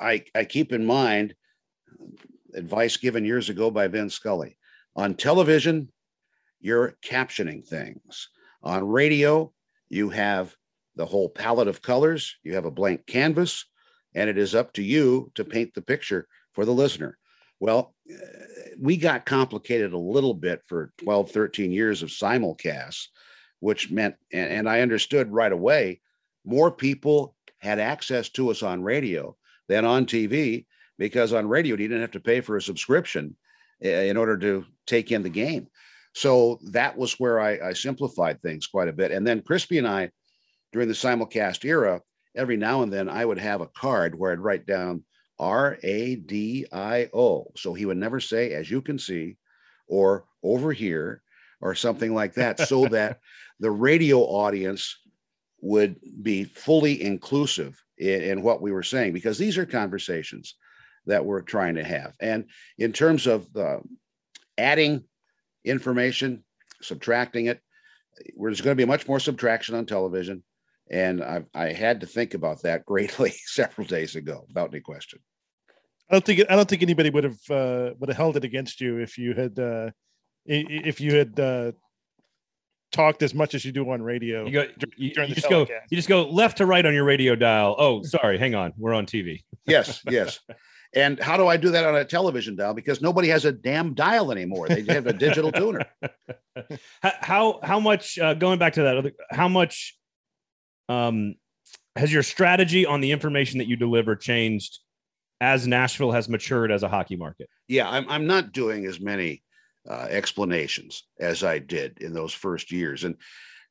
I, I keep in mind advice given years ago by Vin Scully. On television, you're captioning things. On radio, you have the whole palette of colors, you have a blank canvas, and it is up to you to paint the picture for the listener. Well, we got complicated a little bit for 12, 13 years of simulcasts, which meant, and, and I understood right away, more people had access to us on radio than on TV because on radio you didn't have to pay for a subscription uh, in order to take in the game. So that was where I, I simplified things quite a bit. And then Crispy and I, during the simulcast era, every now and then I would have a card where I'd write down R A D I O. So he would never say, as you can see, or over here, or something like that, so that the radio audience would be fully inclusive in, in, what we were saying, because these are conversations that we're trying to have. And in terms of uh, adding information, subtracting it, there's going to be much more subtraction on television. And I, I had to think about that greatly several days ago About any question. I don't think I don't think anybody would have uh, would have held it against you if you had uh, if you had uh, talked as much as you do on radio. You go, you, you just go, you just go left to right on your radio dial. Oh, sorry, hang on, we're on TV. yes, yes. And how do I do that on a television dial? Because nobody has a damn dial anymore. They have a digital tuner. how how much uh, going back to that? How much um, has your strategy on the information that you deliver changed as Nashville has matured as a hockey market? Yeah, I'm I'm not doing as many uh, explanations as I did in those first years, and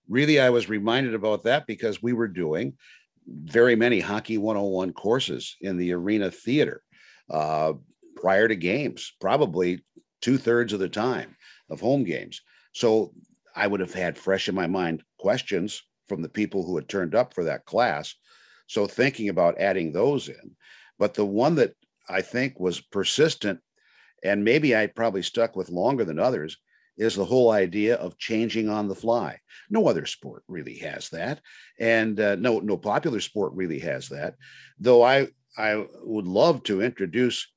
really I was reminded about that because we were doing very many hockey 101 courses in the arena theater uh, prior to games, probably two thirds of the time of home games. So I would have had fresh in my mind questions from the people who had turned up for that class. So thinking about adding those in. But the one that I think was persistent, and maybe I probably stuck with longer than others, is the whole idea of changing on the fly. No other sport really has that, and uh, no no popular sport really has that. Though I I would love to introduce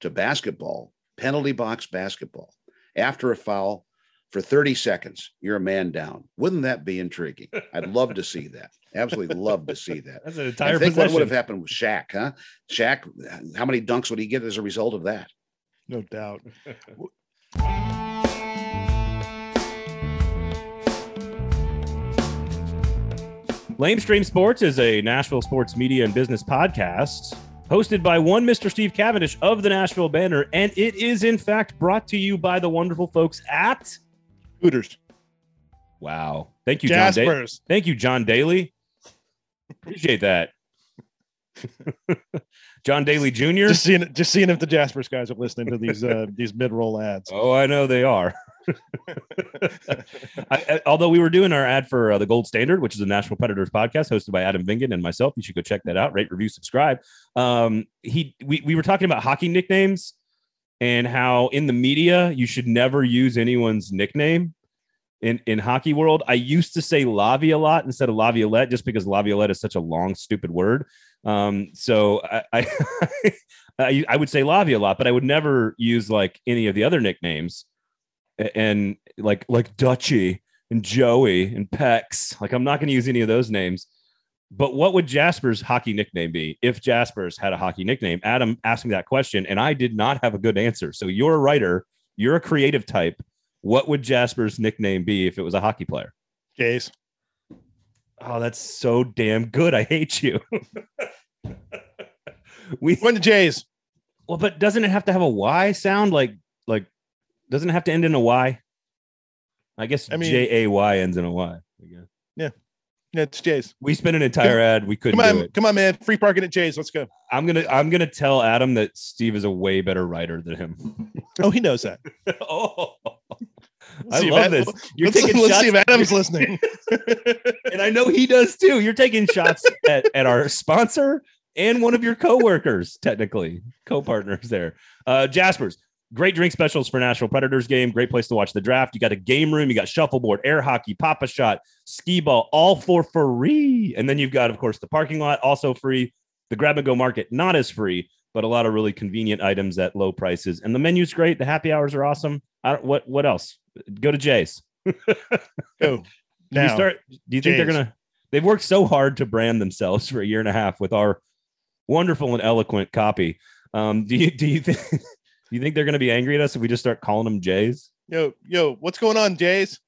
to basketball penalty box basketball. After a foul for 30 seconds, you're a man down. Wouldn't that be intriguing? I'd love to see that. Absolutely love to see that. That's an entire I think possession. what would have happened with Shaq, huh? Shaq, how many dunks would he get as a result of that? No doubt. Lamestream Sports is a Nashville sports media and business podcast hosted by one Mr. Steve Cavendish of the Nashville Banner. And it is, in fact, brought to you by the wonderful folks at Hooters. Wow. Thank you, John Jaspers. Da- Thank you, John Daly. Appreciate that. John Daly Jr. Just seeing, just seeing if the Jaspers guys are listening to these uh, these mid roll ads. Oh, I know they are. I, I, although we were doing our ad for uh, the Gold Standard, which is a National Predators podcast hosted by Adam Vingan and myself, you should go check that out. Rate, review, subscribe. Um, he we we were talking about hockey nicknames and how in the media you should never use anyone's nickname. In, in hockey world, I used to say Lavi a lot instead of Laviolette just because Laviolette is such a long, stupid word. Um, so I, I, I, would say Lavi a lot, but I would never use like any of the other nicknames and like like Dutchy and Joey and Pex. Like I'm not going to use any of those names. But what would Jasper's hockey nickname be if Jasper's had a hockey nickname? Adam asked me that question, and I did not have a good answer. So you're a writer, you're a creative type. What would Jasper's nickname be if it was a hockey player? Jays. Oh, that's so damn good. I hate you. we went to Jays. Well, but doesn't it have to have a Y sound? Like, like, doesn't it have to end in a Y? I guess I mean- J A Y ends in a Y. I guess. Yeah, it's Jays. We spent an entire ad. We couldn't Come do on, it. come on, man. Free parking at Jays. Let's go. I'm gonna I'm gonna tell Adam that Steve is a way better writer than him. Oh, he knows that. oh, I see love Ad- this. You're let's, taking let's shots, see if Adam's listening. and I know he does too. You're taking shots at, at our sponsor and one of your coworkers, technically co-partners there. Uh, Jaspers, great drink specials for National Predators game. Great place to watch the draft. You got a game room, you got shuffleboard, air hockey, papa shot, skee ball, all for free. And then you've got, of course, the parking lot, also free. The grab and go market, not as free, but a lot of really convenient items at low prices. And the menu's great. The happy hours are awesome. I don't, what what else? Go to Jay's. Go. Do Now, you start? Do you think they're gonna? They've worked so hard to brand themselves for a year and a half with our wonderful and eloquent copy. Um, do you do you think you think they're gonna be angry at us if we just start calling them Jays? yo, yo, what's going on, Jays?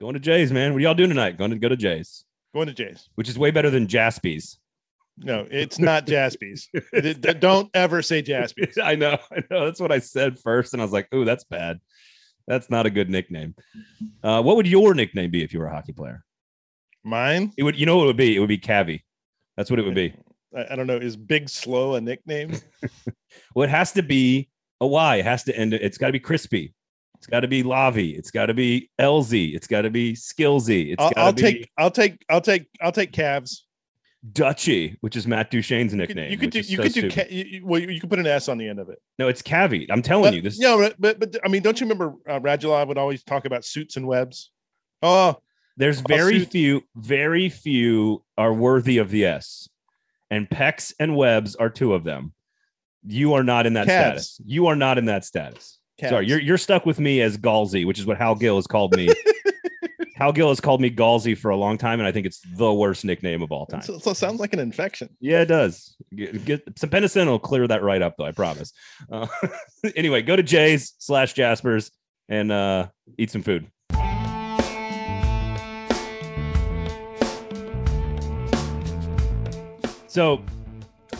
Going to Jays, man. What are y'all doing tonight? Going to go to Jays, Going to Jays. which is way better than Jaspies. No, it's not d- Don't ever say Jaspy's. I know, I know. That's what I said first, and I was like, "Ooh, that's bad. That's not a good nickname." Uh, what would your nickname be if you were a hockey player? Mine, It would, you know, what it would be. It would be Cavi. That's what it would be. I, I don't know. Is Big Slow a nickname? Well, it has to be a Y. It has to end. It's got to be crispy. It's got to be Lavi. It's got to be LZ. It's got to be Skillsy. It's I'll, I'll be take. I'll take. I'll take. I'll take Cavs. Dutchy, which is Matt could, nickname. you could do. You so could do. stupid. Ca- you, well, you could put an S on the end of it. no, it's Cavi. I'm telling But, you this. No, but, but but I mean, don't you remember uh, Radulov would always talk about suits and webs? Oh, There's very few, very few are worthy of the S, and Pex and Webs are two of them. You are not in that Cavs. status. You are not in that status. Sorry, you're you're stuck with me as Galsy, which is what Hal Gill has called me. Hal Gill has called me Galsy for a long time, and I think it's the worst nickname of all time. So, so it sounds like an infection. Yeah, it does. Get, get some penicillin will clear that right up, though. I promise. Uh, anyway, go to Jay's slash Jasper's and uh, eat some food. So,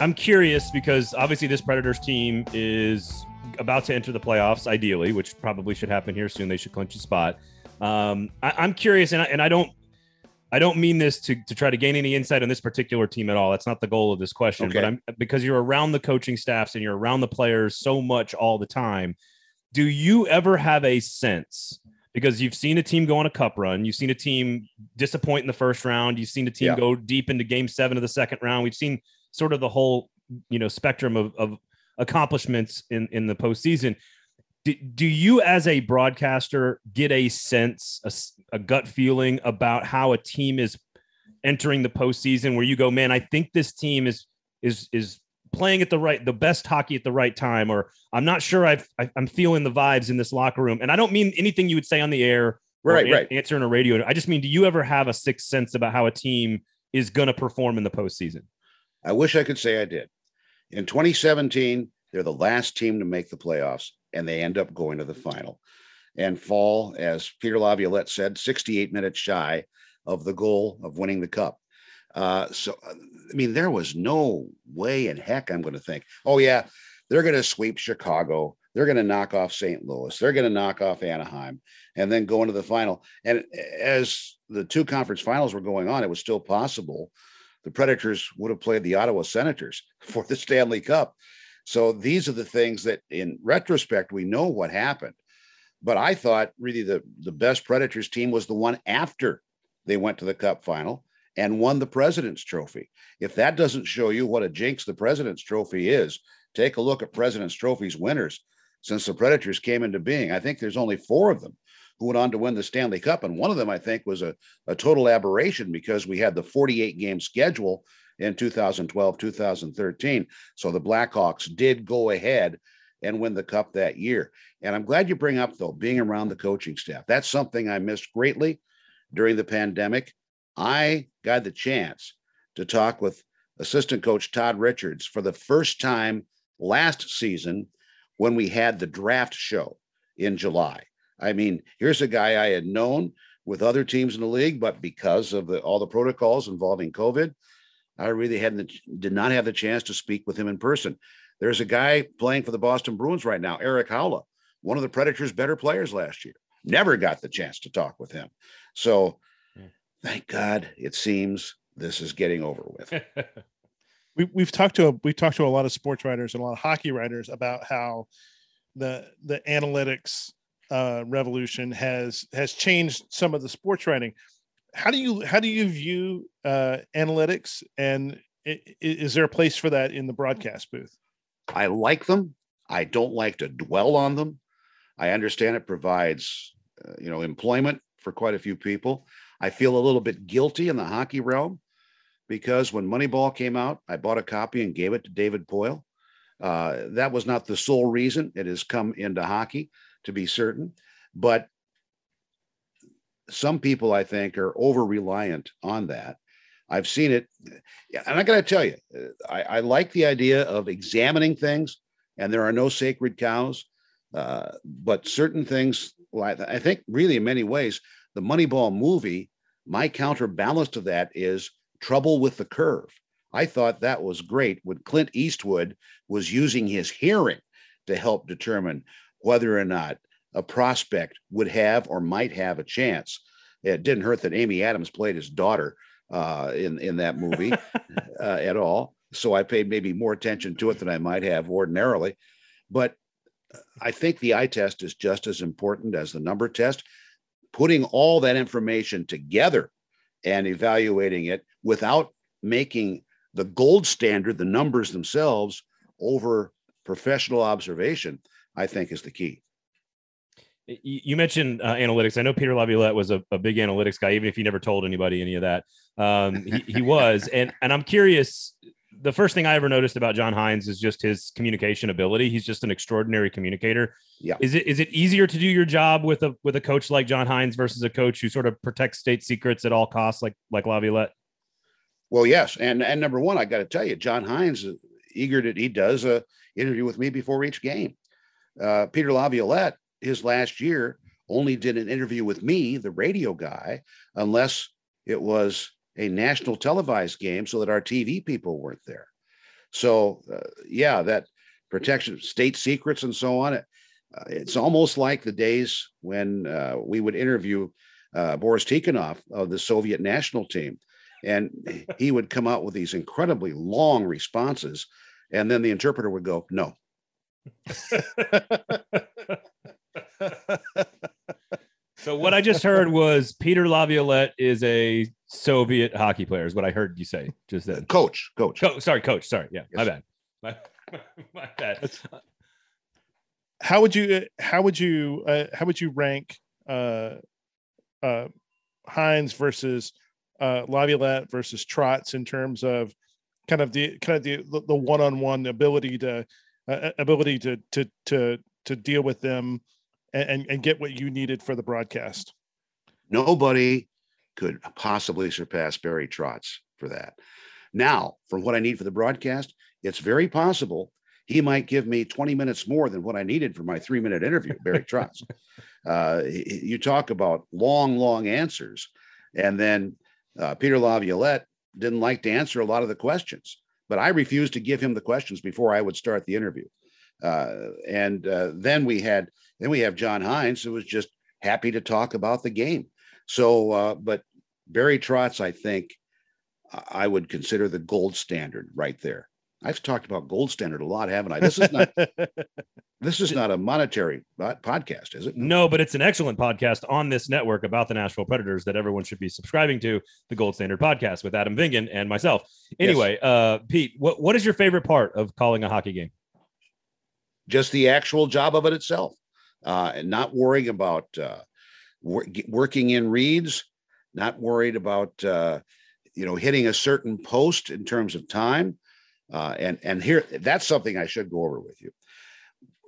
I'm curious because obviously this Predators team is about to enter the playoffs, ideally, which probably should happen here soon. They should clinch a spot. Um, I, I'm curious, and I, and I don't I don't mean this to, to try to gain any insight on this particular team at all. That's not the goal of this question. But I'm because you're around the coaching staffs and you're around the players so much all the time. Do you ever have a sense? Because you've seen a team go on a cup run, you've seen a team disappoint in the first round, you've seen a team Yeah. go deep into game seven of the second round. We've seen sort of the whole, you know, spectrum of, of accomplishments in, in the postseason. Do, do you as a broadcaster get a sense, a gut feeling about how a team is entering the postseason where you go, man, I think this team is is is playing at the right, the best hockey at the right time, or I'm not sure I've, I, I'm feeling the vibes in this locker room. And I don't mean anything you would say on the air, Right, an- right. answer in a radio. I just mean, do you ever have a sixth sense about how a team is going to perform in the postseason? I wish I could say I did. In 2017, they're the last team to make the playoffs, and they end up going to the final and fall, as Peter Laviolette said, 68 minutes shy of the goal of winning the cup. Uh, so, I mean, there was no way in heck I'm going to think, oh, yeah, they're going to sweep Chicago. They're going to knock off St. Louis. They're going to knock off Anaheim and then go into the final. And as the two conference finals were going on, it was still possible the Predators would have played the Ottawa Senators for the Stanley Cup. So these are the things that, in retrospect, we know what happened. But I thought really the, the best Predators team was the one after they went to the Cup final and won the President's Trophy. If that doesn't show you what a jinx the President's Trophy is, take a look at President's Trophy's winners since the Predators came into being. I think there's only four of them who went on to win the Stanley Cup. And one of them, I think, was a, a total aberration because we had the 48 game schedule in 2012, 2013. So the Blackhawks did go ahead and win the cup that year. And I'm glad you bring up, though, being around the coaching staff. That's something I missed greatly during the pandemic. I got the chance to talk with assistant coach Todd Richards for the first time last season when we had the draft show in July. I mean, here's a guy I had known with other teams in the league, but because of the, all the protocols involving COVID, I really hadn't did not have the chance to speak with him in person. There's a guy playing for the Boston Bruins right now, Erik Haula, one of the Predators' better players last year. Never got the chance to talk with him. So, thank God, it seems this is getting over with. we, we've talked to a, we've talked to a lot of sports writers and a lot of hockey writers about how the the analytics uh, revolution has has changed some of the sports writing. How do you how do you view uh, analytics, and is there a place for that in the broadcast booth? I like them. I don't like to dwell on them. I understand it provides, uh, you know, employment for quite a few people. I feel a little bit guilty in the hockey realm because when Moneyball came out, I bought a copy and gave it to David Poile. Uh, that was not the sole reason it has come into hockey, to be certain, but some people I think are over reliant on that. I've seen it, and I got to tell you, I, I like the idea of examining things, and there are no sacred cows. Uh, but certain things, I think, really in many ways, the Moneyball movie, my counterbalance to that is Trouble with the Curve. I thought that was great when Clint Eastwood was using his hearing to help determine whether or not a prospect would have or might have a chance. It didn't hurt that Amy Adams played his daughter uh, in in that movie uh, at all, so I paid maybe more attention to it than I might have ordinarily. But I think the eye test is just as important as the number test. Putting all that information together and evaluating it without making the gold standard, the numbers themselves, over professional observation, I think is the key. You mentioned uh, analytics. I know Peter Laviolette was a, a, big analytics guy, even if he never told anybody any of that. Um, he, he was, and and I'm curious the first thing I ever noticed about John Hynes is just his communication ability. He's just an extraordinary communicator. Yeah. Is it is it easier to do your job with a with a coach like John Hynes versus a coach who sort of protects state secrets at all costs, like like Laviolette? Well, yes, and and number one, I got to tell you, John Hynes uh, eager that he does a interview with me before each game. Uh, Peter Laviolette, his last year, only did an interview with me, the radio guy, unless it was a national televised game so that our TV people weren't there. So, uh, yeah, that protection, state secrets, and so on. It, uh, it's almost like the days when uh, we would interview uh, Boris Tikhonov of the Soviet national team, and he would come out with these incredibly long responses, and then the interpreter would go, "No." So what I just heard was Peter Laviolette is a Soviet hockey player. Is what I heard you say just then. Coach, coach. Co- sorry, coach. Sorry, yeah, yes. my bad. My, my bad. How would you? How would you? Uh, how would you rank uh, uh, Hynes versus uh, Laviolette versus Trotz in terms of kind of the kind of the the one on one ability to uh, ability to to to to deal with them and, and get what you needed for the broadcast. Nobody could possibly surpass Barry Trotz for that. Now, for what I need for the broadcast, it's very possible he might give me 20 minutes more than what I needed for my three minute interview, Barry Trotz. Uh, you talk about long, long answers. And then uh, Peter Laviolette didn't like to answer a lot of the questions, but I refused to give him the questions before I would start the interview. Uh, and uh, then we had then we have John Hynes, who was just happy to talk about the game. So, uh, but Barry Trotz, I think, I would consider the gold standard right there. I've talked about gold standard a lot, haven't I? This is not this is not a monetary podcast, is it? No, but it's an excellent podcast on this network about the Nashville Predators that everyone should be subscribing to, the Gold Standard podcast with Adam Vingan and myself. Anyway, yes. uh, Pete, what, what is your favorite part of calling a hockey game? Just the actual job of it itself uh, and not worrying about uh, wor- working in reads, not worried about uh, you know hitting a certain post in terms of time. Uh, and and here that's something I should go over with you.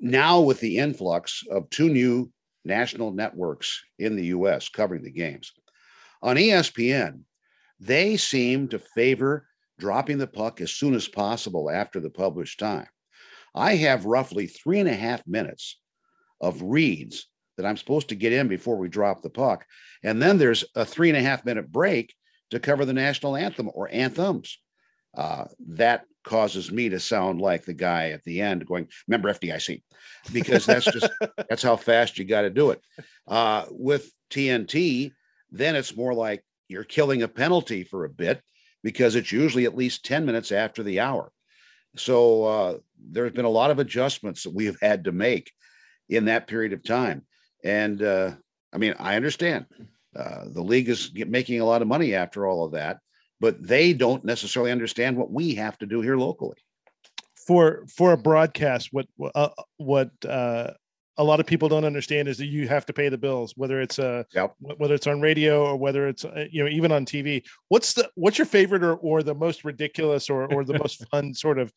Now with the influx of two new national networks in the U.S. covering the games on ESPN, they seem to favor dropping the puck as soon as possible after the published time. I have roughly three and a half minutes of reads that I'm supposed to get in before we drop the puck. And then there's a three and a half minute break to cover the national anthem or anthems. Uh, that causes me to sound like the guy at the end going, remember FDIC, because that's just, that's how fast you got to do it. Uh, with TNT, then it's more like you're killing a penalty for a bit because it's usually at least 10 minutes after the hour. So uh, there's been a lot of adjustments that we have had to make in that period of time. And uh, I mean, I understand uh, the league is making a lot of money after all of that, but they don't necessarily understand what we have to do here locally. For for a broadcast, what uh, what uh, a lot of people don't understand is that you have to pay the bills, whether it's uh yep. whether it's on radio or whether it's uh, you know even on TV. What's the what's your favorite or, or the most ridiculous or or the most fun sort of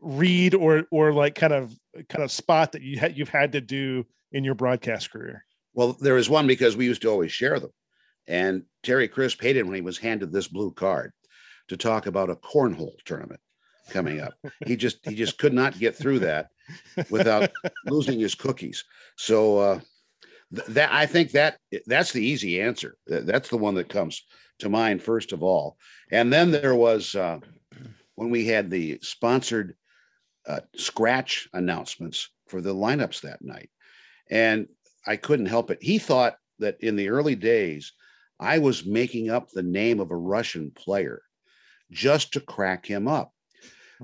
read or or like kind of kind of spot that you had you've had to do in your broadcast career? Well, there is one because we used to always share them. And Terry Crisp hated when he was handed this blue card to talk about a cornhole tournament coming up. He just he just could not get through that without losing his cookies. So uh, th- that I think that that's the easy answer. That's the one that comes to mind first of all. And then there was uh, when we had the sponsored uh, scratch announcements for the lineups that night. And I couldn't help it. He thought that in the early days, I was making up the name of a Russian player just to crack him up.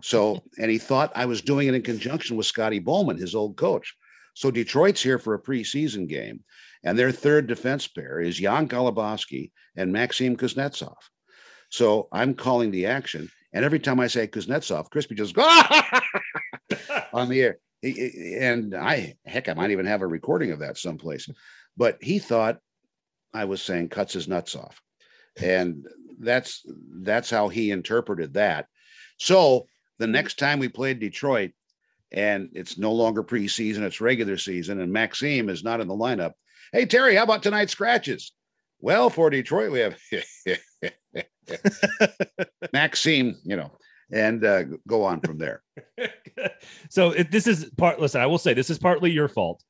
So, and he thought I was doing it in conjunction with Scotty Bowman, his old coach. So Detroit's here for a preseason game, and their third defense pair is Jan Golubovsky and Maxim Kuznetsov. So I'm calling the action, and every time I say Kuznetsov, Crispy just goes on the air. And I, heck, I might even have a recording of that someplace. But he thought I was saying cuts his nuts off, and that's that's how he interpreted that. So the next time we played Detroit, and it's no longer preseason, it's regular season, and Maxime is not in the lineup. Hey, Terry, how about tonight's scratches? Well, for Detroit, we have Maxime, you know, and uh, go on from there. so this is part, listen, I will say this is partly your fault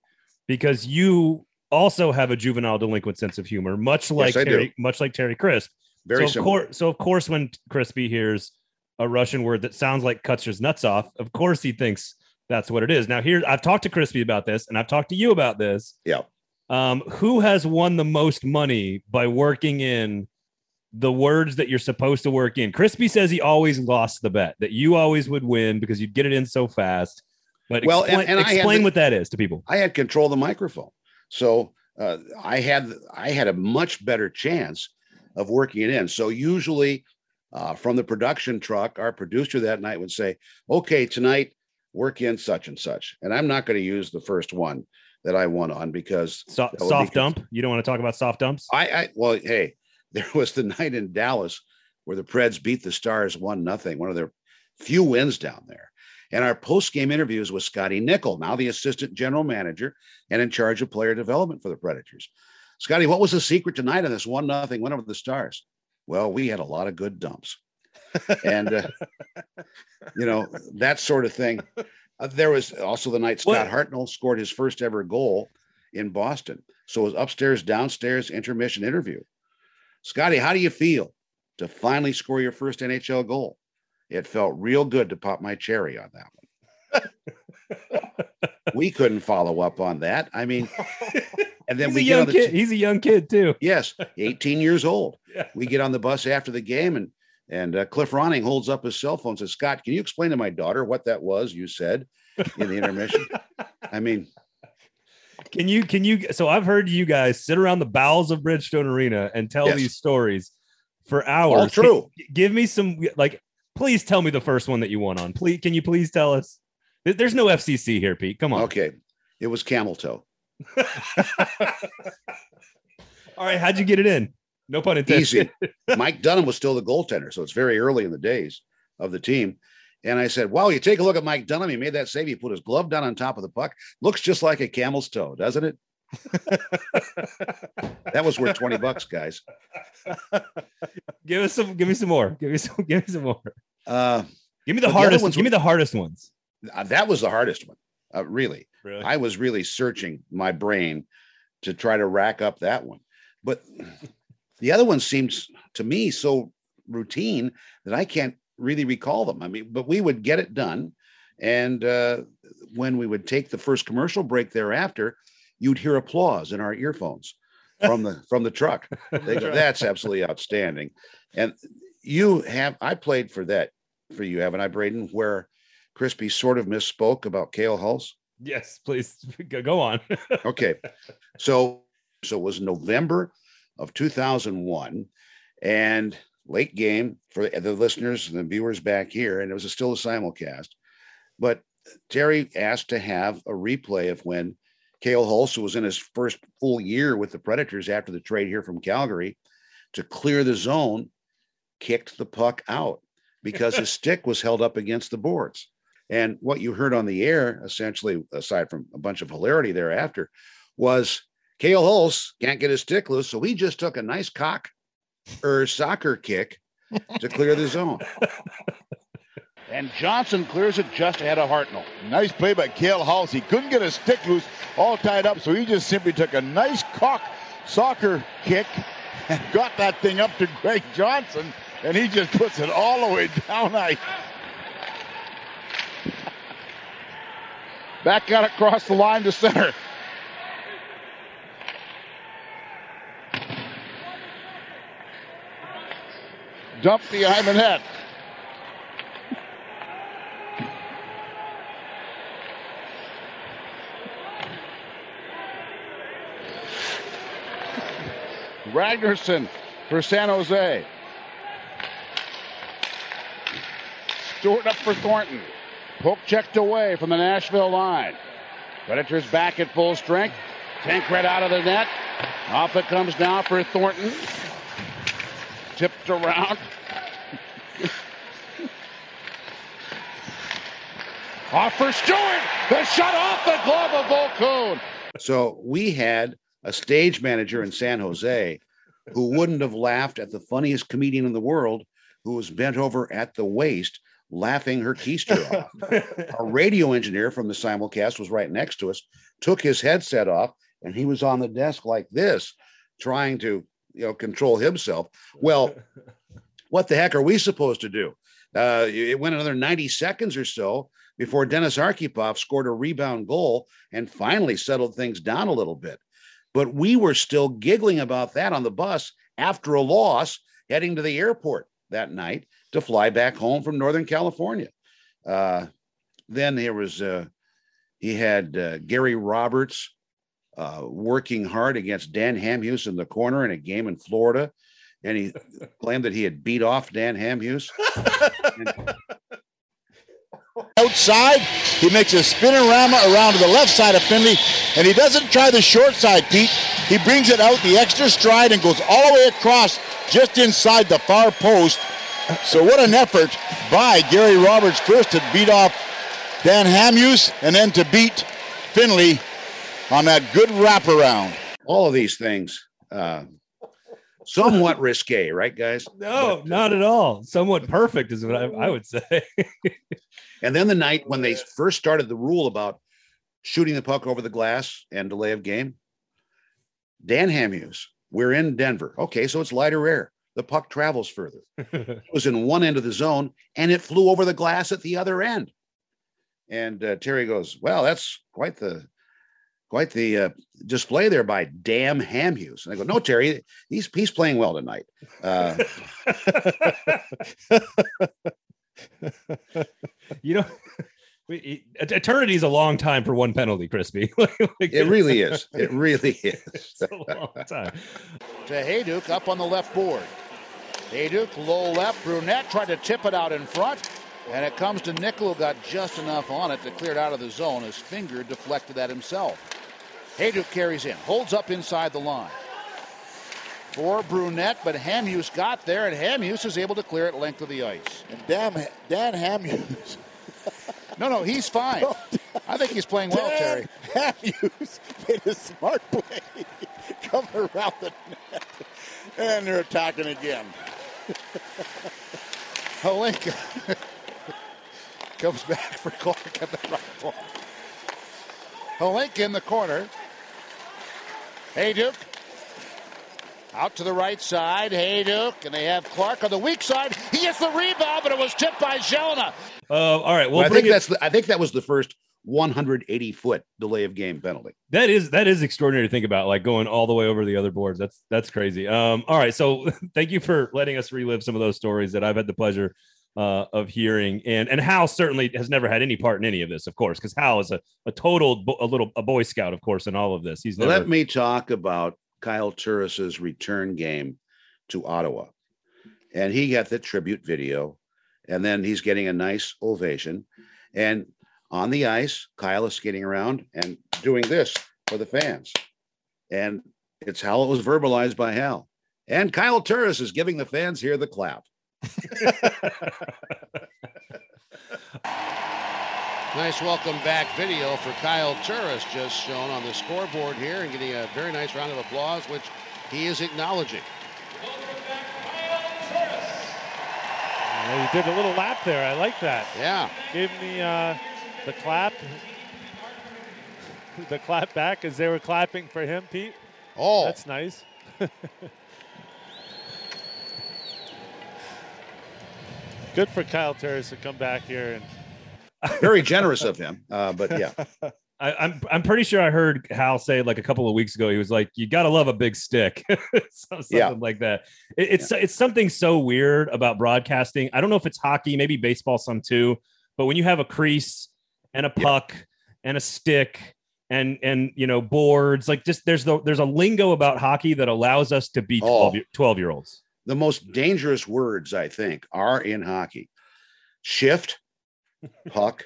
because you also have a juvenile delinquent sense of humor, much like yes, Terry, much like Terry Crisp. Very so of course, so of course, when Crispy hears a Russian word that sounds like cuts his nuts off, of course he thinks that's what it is. Now, here I've talked to Crispy about this, and I've talked to you about this. Yeah. Um, who has won the most money by working in the words that you're supposed to work in? Crispy says he always lost the bet, that you always would win because you'd get it in so fast. But well, explain, and, and explain the, what that is to people. I had control of the microphone, so uh, I had I had a much better chance of working it in. So usually, uh, from the production truck, our producer that night would say, "Okay, tonight work in such and such," and I'm not going to use the first one that I won on because so, soft dump. You don't want to talk about soft dumps. I, I well, hey, there was the night in Dallas where the Preds beat the Stars one nothing, one of their few wins down there. And our post game interviews with Scotty Nichol, now the assistant general manager and in charge of player development for the Predators. Scotty, what was the secret tonight on this one nothing win over the Stars? Well, we had a lot of good dumps, and uh, you know that sort of thing. Uh, there was also the night Scott what? Hartnell scored his first ever goal in Boston. So it was upstairs, downstairs intermission interview. Scotty, how do you feel to finally score your first NHL goal? It felt real good to pop my cherry on that one. we couldn't follow up on that. I mean, and then he's we get on the kid. he's a young kid too. Yes, 18 years old. Yeah. We get on the bus after the game, and and uh, Cliff Ronning holds up his cell phone and says, "Scott, can you explain to my daughter what that was you said in the intermission?" I mean, can you can you? So I've heard you guys sit around the bowels of Bridgestone Arena and tell Yes. these stories for hours. all true. Can- give me some like. Please tell me the first one that you won on. Please, can you please tell us? There's no FCC here, Pete. Come on. Okay, it was camel toe. All right, how'd you get it in? No pun intended. Easy. Mike Dunham was still the goaltender, so it's very early in the days of the team. And I said, "Wow, you take a look at Mike Dunham. He made that save. He put his glove down on top of the puck. Looks just like a camel's toe, doesn't it?" That was worth twenty bucks, guys. give us some. Give me some more. Give me some. Give me some more. Uh, Give me the But the hardest. ones give me the hardest ones. that was the hardest one, uh, really. Really? I was really searching my brain to try to rack up that one. But the other one seems to me so routine that I can't really recall them. I mean, but we would get it done. And uh, when we would take the first commercial break thereafter, you'd hear applause in our earphones from the from the truck. They go, That's absolutely outstanding. And you have I played for that for you, haven't I, Braden, where Crispy sort of misspoke about Cale Hulse? yes, please go on. Okay. So so it was November of 2001 and late game for the listeners and the viewers back here and it was still a simulcast. But Terry asked to have a replay of when Cale Hulse who was in his first full year with the Predators after the trade here from Calgary to clear the zone, kicked the puck out because his stick was held up against the boards. And what you heard on the air, essentially, aside from a bunch of hilarity thereafter, was Cale Hulse can't get his stick loose, so he just took a nice cock or soccer kick to clear the zone. And Johnson clears it just ahead of Hartnell. Nice play by Cale Halsey. He couldn't get a stick loose, all tied up, so he just simply took a nice cock soccer kick and got that thing up to Greg Johnson, and he just puts it all the way down I Back out across the line to center. Dump behind the net. Ragnarsson for San Jose. Stewart up for Thornton. Poke checked away from the Nashville line. Predators back at full strength. Tankred out of the net. Off it comes now for Thornton. Tipped around. off for Stewart. The shot off the glove of Vokoun. So we had a stage manager in San Jose who wouldn't have laughed at the funniest comedian in the world who was bent over at the waist laughing her keister off. a radio engineer from the simulcast was right next to us, took his headset off, and he was on the desk like this, trying to you know control himself. Well, what the heck are we supposed to do? Uh, it went another 90 seconds or so before Denis Arkhipov scored a rebound goal and finally settled things down a little bit. But we were still giggling about that on the bus after a loss heading to the airport that night to fly back home from Northern California. Uh, then there was, uh, he had uh, Gary Roberts uh, working hard against Dan Hamhuis in the corner in a game in Florida. And he claimed that he had beat off Dan Hamhuis. and, outside. He makes a spinorama around to the left side of Finley, and he doesn't try the short side, Pete. He brings it out the extra stride and goes all the way across just inside the far post. So what an effort by Gary Roberts first to beat off Dan Hamhuis and then to beat Finley on that good wraparound. all of these things, uh, somewhat risque, right, guys? No, not at all. Somewhat perfect is what I, I would say. And then the night when they first started the rule about shooting the puck over the glass and delay of game, Dan Hamhuis, we're in Denver. Okay, so it's lighter air. The puck travels further. It was in one end of the zone and it flew over the glass at the other end. And uh, Terry goes, "Well, that's quite the quite the uh, display there by Damn Hamhuis." And I go, "No, Terry, he's he's playing well tonight." Uh, you know, we, eternity is a long time for one penalty, Crispy. Like, it really is. It really is. it's a long time. to Hejduk up on the left board. Hejduk, low left. Brunette tried to tip it out in front. And it comes to Nickel, who got just enough on it to clear it out of the zone. His finger deflected that himself. Hejduk carries in, holds up inside the line. For Brunette, but Hamhuis got there, and Hamhuis is able to clear it length of the ice. And damn, Dan Hamhuis. No, no, he's fine. I think he's playing well, Terry. Hamhuis made a smart play coming around the net. And they're attacking again. Holinka comes back for Clark at the right point. Holinka in the corner. Hejduk. out to the right side. Hejduk, and they have Clark on the weak side. He gets the rebound, but it was tipped by Jelena. Uh, all right. Well, Well, I think it- that's the, I think that was the first 180 foot delay of game penalty. that is that is extraordinary to think about like going all the way over the other boards that's that's crazy um all right so thank you for letting us relive some of those stories that i've had the pleasure uh of hearing and and hal certainly has never had any part in any of this of course because hal is a, a total bo- a little a boy scout of course in all of this he's never Let me talk about Kyle Turris's return game to Ottawa. And he got the tribute video, and then he's getting a nice ovation. And on the ice, Kyle is skating around and doing this for the fans. And it's how it was verbalized by Hal. And Kyle Turris is giving the fans here the clap. Nice welcome back video for Kyle Turris just shown on the scoreboard here and getting a very nice round of applause, which he is acknowledging. Yeah, he did a little lap there. I like that. Yeah. Gave me uh, the clap. the clap back as they were clapping for him, Pete. Oh, That's nice. Good for Kyle Turris to come back here and Very generous of him. Uh, but yeah, I, I'm I'm pretty sure I heard Hal say like a couple of weeks ago. He was like, "You gotta love a big stick," something Yeah. like that. It, it's it's something so weird about broadcasting. I don't know if it's hockey, maybe baseball, some too. But when you have a crease and a puck and a stick and and you know boards, like just there's the there's a lingo about hockey that allows us to be 12, Oh. 12 year olds. the most dangerous words I think are in hockey: shift, puck.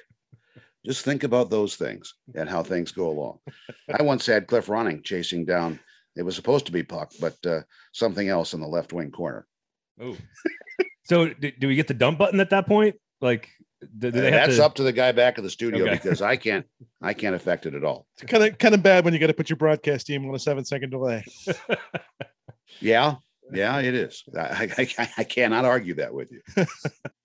Just think about those things and how things go along. I once had Cliff Ronning chasing down. It was supposed to be puck, but uh, something else in the left wing corner. Oh, so do, do we get the dump button at that point? Like, do, do they have That's to? up to the guy back at the studio Okay. because I can't. I can't affect it at all. It's kind of kind of bad when you got to put your broadcast team on a seven second delay. Yeah, yeah, it is. I, I, I cannot argue that with you.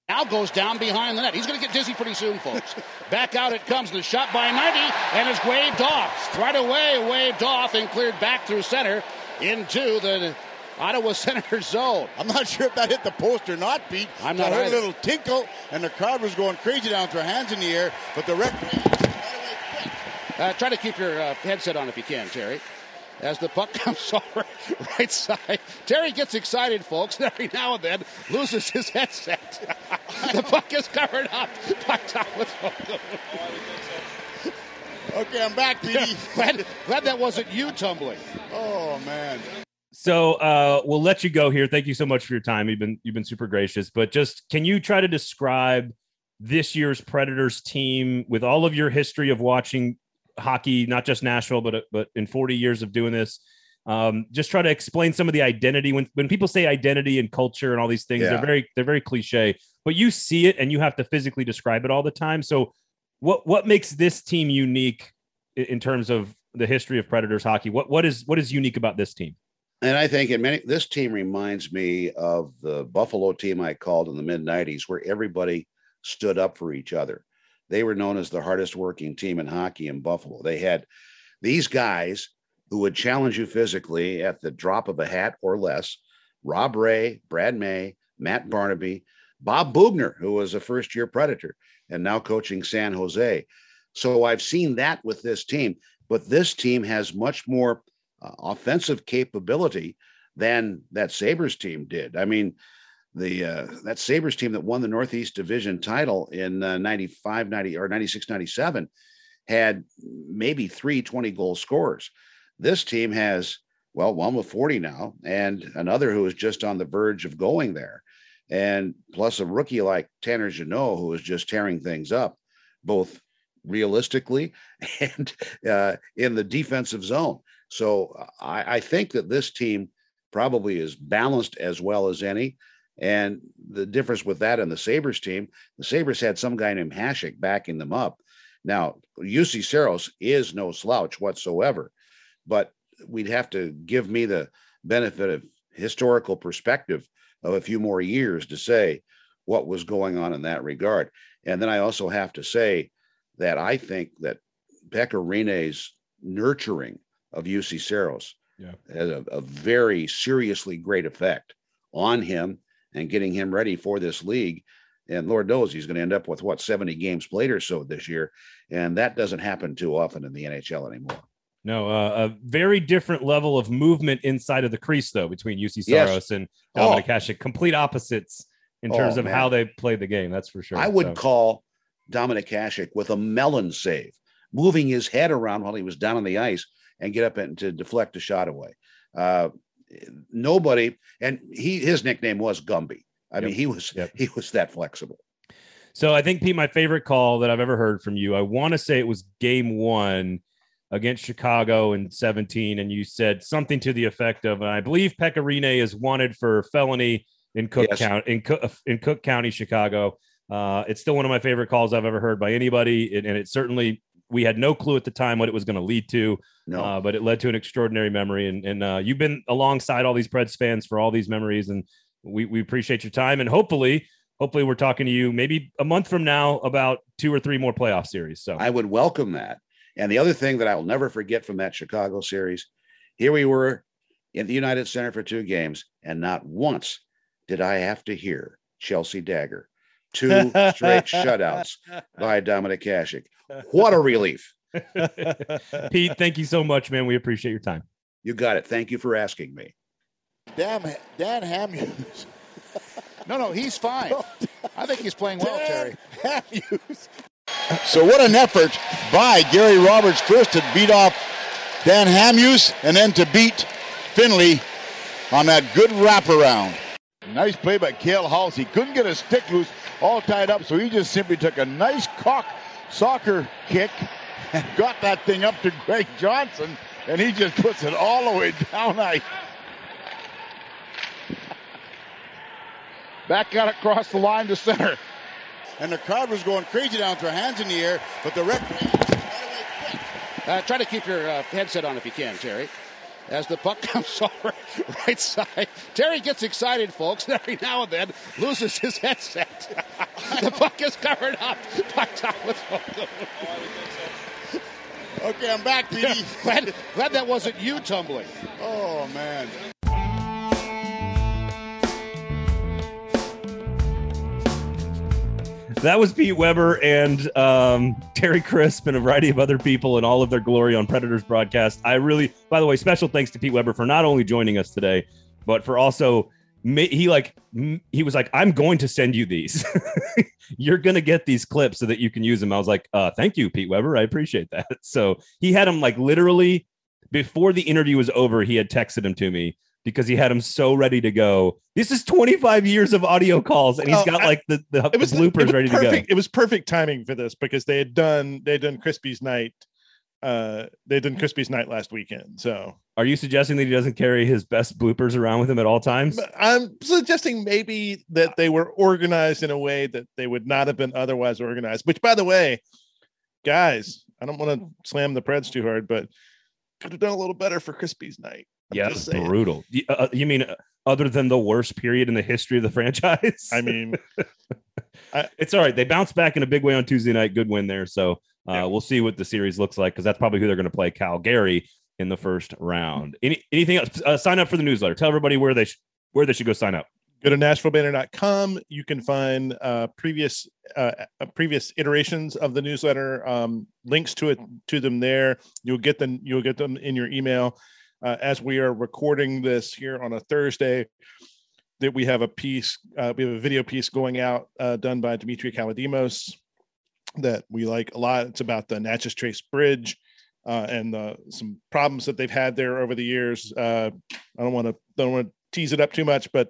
Now goes down behind the net. He's going to get dizzy pretty soon, folks. Back out it comes. The shot by 90 and it's waved off. Right away, waved off and cleared back through center into the Ottawa center zone. I'm not sure if that hit the post or not, Pete. I'm I not heard either. a little tinkle, and the crowd was going crazy down with their hands in the air, but the referee. Uh, try to keep your uh, headset on if you can, Terry. As the puck comes over right side, Terry gets excited, folks. and Every now and then loses his headset. the puck is covered up by Thomas. Okay, I'm back, Petey. glad, glad that wasn't you tumbling. oh man. So uh, we'll let you go here. Thank you so much for your time. You've been you've been super gracious. But just can you try to describe this year's Predators team with all of your history of watching hockey, not just Nashville, but but in 40 years of doing this? Um, just try to explain some of the identity. When when people say identity and culture and all these things, Yeah. they're very they're very cliche. But you see it and you have to physically describe it all the time. So what what makes this team unique in terms of the history of Predators hockey? What what is what is unique about this team? And I think in many this team reminds me of the Buffalo team I called in the mid 90s, where everybody stood up for each other. They were known as the hardest working team in hockey in Buffalo. They had these guys who would challenge you physically at the drop of a hat or less. Rob Ray, Brad May, Matt Barnaby, Bob Boughner, who was a first year Predator and now coaching San Jose. So I've seen that with this team, but this team has much more uh, offensive capability than that Sabres team did. I mean, the uh, that Sabres team that won the Northeast Division title in uh, 95, 90 or 96, 97 had maybe three 20 goal scorers. This team has, well, one with 40 now and another who is just on the verge of going there. And plus a rookie like Tanner Jeannot, who is just tearing things up, both realistically and uh, in the defensive zone. So I, I think that this team probably is balanced as well as any. And the difference with that and the Sabres team, the Sabres had some guy named Hasek backing them up. Now, Juuse Saros is no slouch whatsoever, but we'd have to give me the benefit of historical perspective of a few more years to say what was going on in that regard. And then I also have to say that I think that Pekka Rinne's nurturing of Juuse Saros Yeah. has a, a very seriously great effect on him and getting him ready for this league. And Lord knows he's going to end up with what 70 games played or so this year. And that doesn't happen too often in the NHL anymore. No, uh, a very different level of movement inside of the crease, though, between Juuse Yes. Saros and Oh. Dominik Hasek. Complete opposites in Oh, terms of man. how they played the game. That's for sure. I would So, call Dominik Hasek with a melon save, moving his head around while he was down on the ice and get up and to deflect a shot away. Uh, nobody, and he his nickname was Gumby. I mean, he was Yep. he was that flexible. so I think Pete, my favorite call that I've ever heard from you. I want to say it was Game One against Chicago in 17, and you said something to the effect of, "I believe Pekka Rinne is wanted for felony in Cook Yes. County in Cook in Cook County, Chicago." Uh, it's still one of my favorite calls I've ever heard by anybody, and, and it certainly we had no clue at the time what it was going to lead to. No, uh, but it led to an extraordinary memory. And, and uh, you've been alongside all these Preds fans for all these memories, and we, we appreciate your time. And hopefully, hopefully, we're talking to you maybe a month from now about two or three more playoff series. So I would welcome that. And the other thing that I will never forget from that Chicago series, here we were in the United Center for two games, and not once did I have to hear Chelsea Dagger two straight shutouts by Dominik Hasek. What a relief. Pete, thank you so much, man. We appreciate your time. You got it. Thank you for asking me. Damn, Dan Hamhuis. No, no, he's fine. I think he's playing well, Terry. Hamhuis. So what an effort by Gary Roberts first to beat off Dan Hamhuis and then to beat Finley on that good wraparound. Nice play by Cale Hulse. He couldn't get a stick loose, all tied up, so he just simply took a nice cock soccer kick and got that thing up to Greg Johnson, and he just puts it all the way down ice. Back out across the line to center. And the crowd was going crazy down with their hands in the air, but the referee Uh, try to keep your uh, headset on if you can, Terry. As the puck comes over right side, Terry gets excited, folks. and Every now and then loses his headset. the puck is covered up by Thomas. Okay, I'm back, Petey. glad, glad that wasn't you tumbling. Oh man. That was Pete Weber and um, Terry Crisp and a variety of other people and all of their glory on Predators broadcast. I really, by the way, special thanks to Pete Weber for not only joining us today, but for also he like he was like, I'm going to send you these. You're gonna get these clips so that you can use them. I was like, uh, thank you, Pete Weber. I appreciate that. So he had them like literally before the interview was over. He had texted him to me because he had him so ready to go. This is 25 years of audio calls, and he's Oh, got I- like the, the, it was the bloopers ready to go. It was perfect timing for this because they had done they had done Crispy's night. Uh, they done Crispy's night last weekend. So Are you suggesting that he doesn't carry his best bloopers around with him at all times? I'm suggesting maybe that they were organized in a way that they would not have been otherwise organized. Which, by the way, guys, I don't want to slam the Preds too hard, but could have done a little better for Crispy's night. I'm yeah, brutal. Uh, you mean uh, other than the worst period in the history of the franchise? I mean, it's all right. They bounced back in a big way on Tuesday night. Good win there. So uh, Yeah. we'll see what the series looks like because that's probably who they're going to play, Calgary, in the first round. Any anything else? Uh, sign up for the newsletter. Tell everybody where they sh- where they should go sign up. go to nashvillebanner.com. You can find uh, previous uh, uh, previous iterations of the newsletter. Um, links to it to them there. You'll get them. You'll get them in your email. Uh, as we are recording this here on a Thursday, that we have a piece. Uh, we have a video piece going out uh, done by Demetria Kalodimos that we like a lot. It's about the Natchez Trace Bridge. Uh, and the, some problems that they've had there over the years. Uh, I don't want to don't want to tease it up too much, but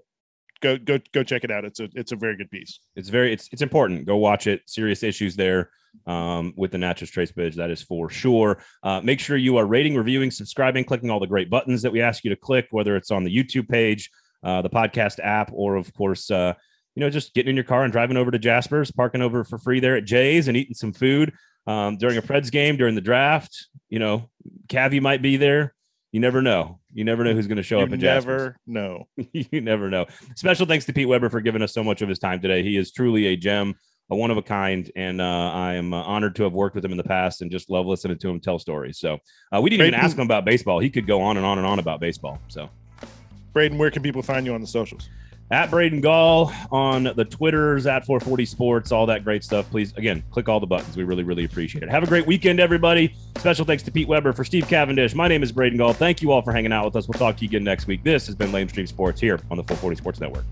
go go go check it out. It's a it's a very good piece. It's very it's it's important. Go watch it. Serious issues there um, with the Natchez Trace Bridge. That is for sure. Uh, make sure you are rating, reviewing, subscribing, clicking all the great buttons that we ask you to click, whether it's on the YouTube page, uh, the podcast app, or of course, uh, you know, just getting in your car and driving over to Jasper's, parking over for free there at Jay's and eating some food um, during a Preds game, during the draft. You know, Cavi might be there. You never know. You never know who's going to show You up at Jasper's never know. you never know. Special thanks to Pete Weber for giving us so much of his time today. He is truly a gem, a one of a kind, and uh, I am uh, honored to have worked with him in the past and just love listening to him tell stories. So uh, we didn't even ask him about baseball. He could go on and on and on about baseball. So Braden, where can people find you on the socials? at Braden Gall on the Twitters, at 440 Sports, all that great stuff. Please, again, click all the buttons. We really, really appreciate it. Have a great weekend, everybody. Special thanks to Pete Weber for Steve Cavendish. My name is Braden Gall. Thank you all for hanging out with us. We'll talk to you again next week. This has been Lame Stream Sports here on the 440 Sports Network.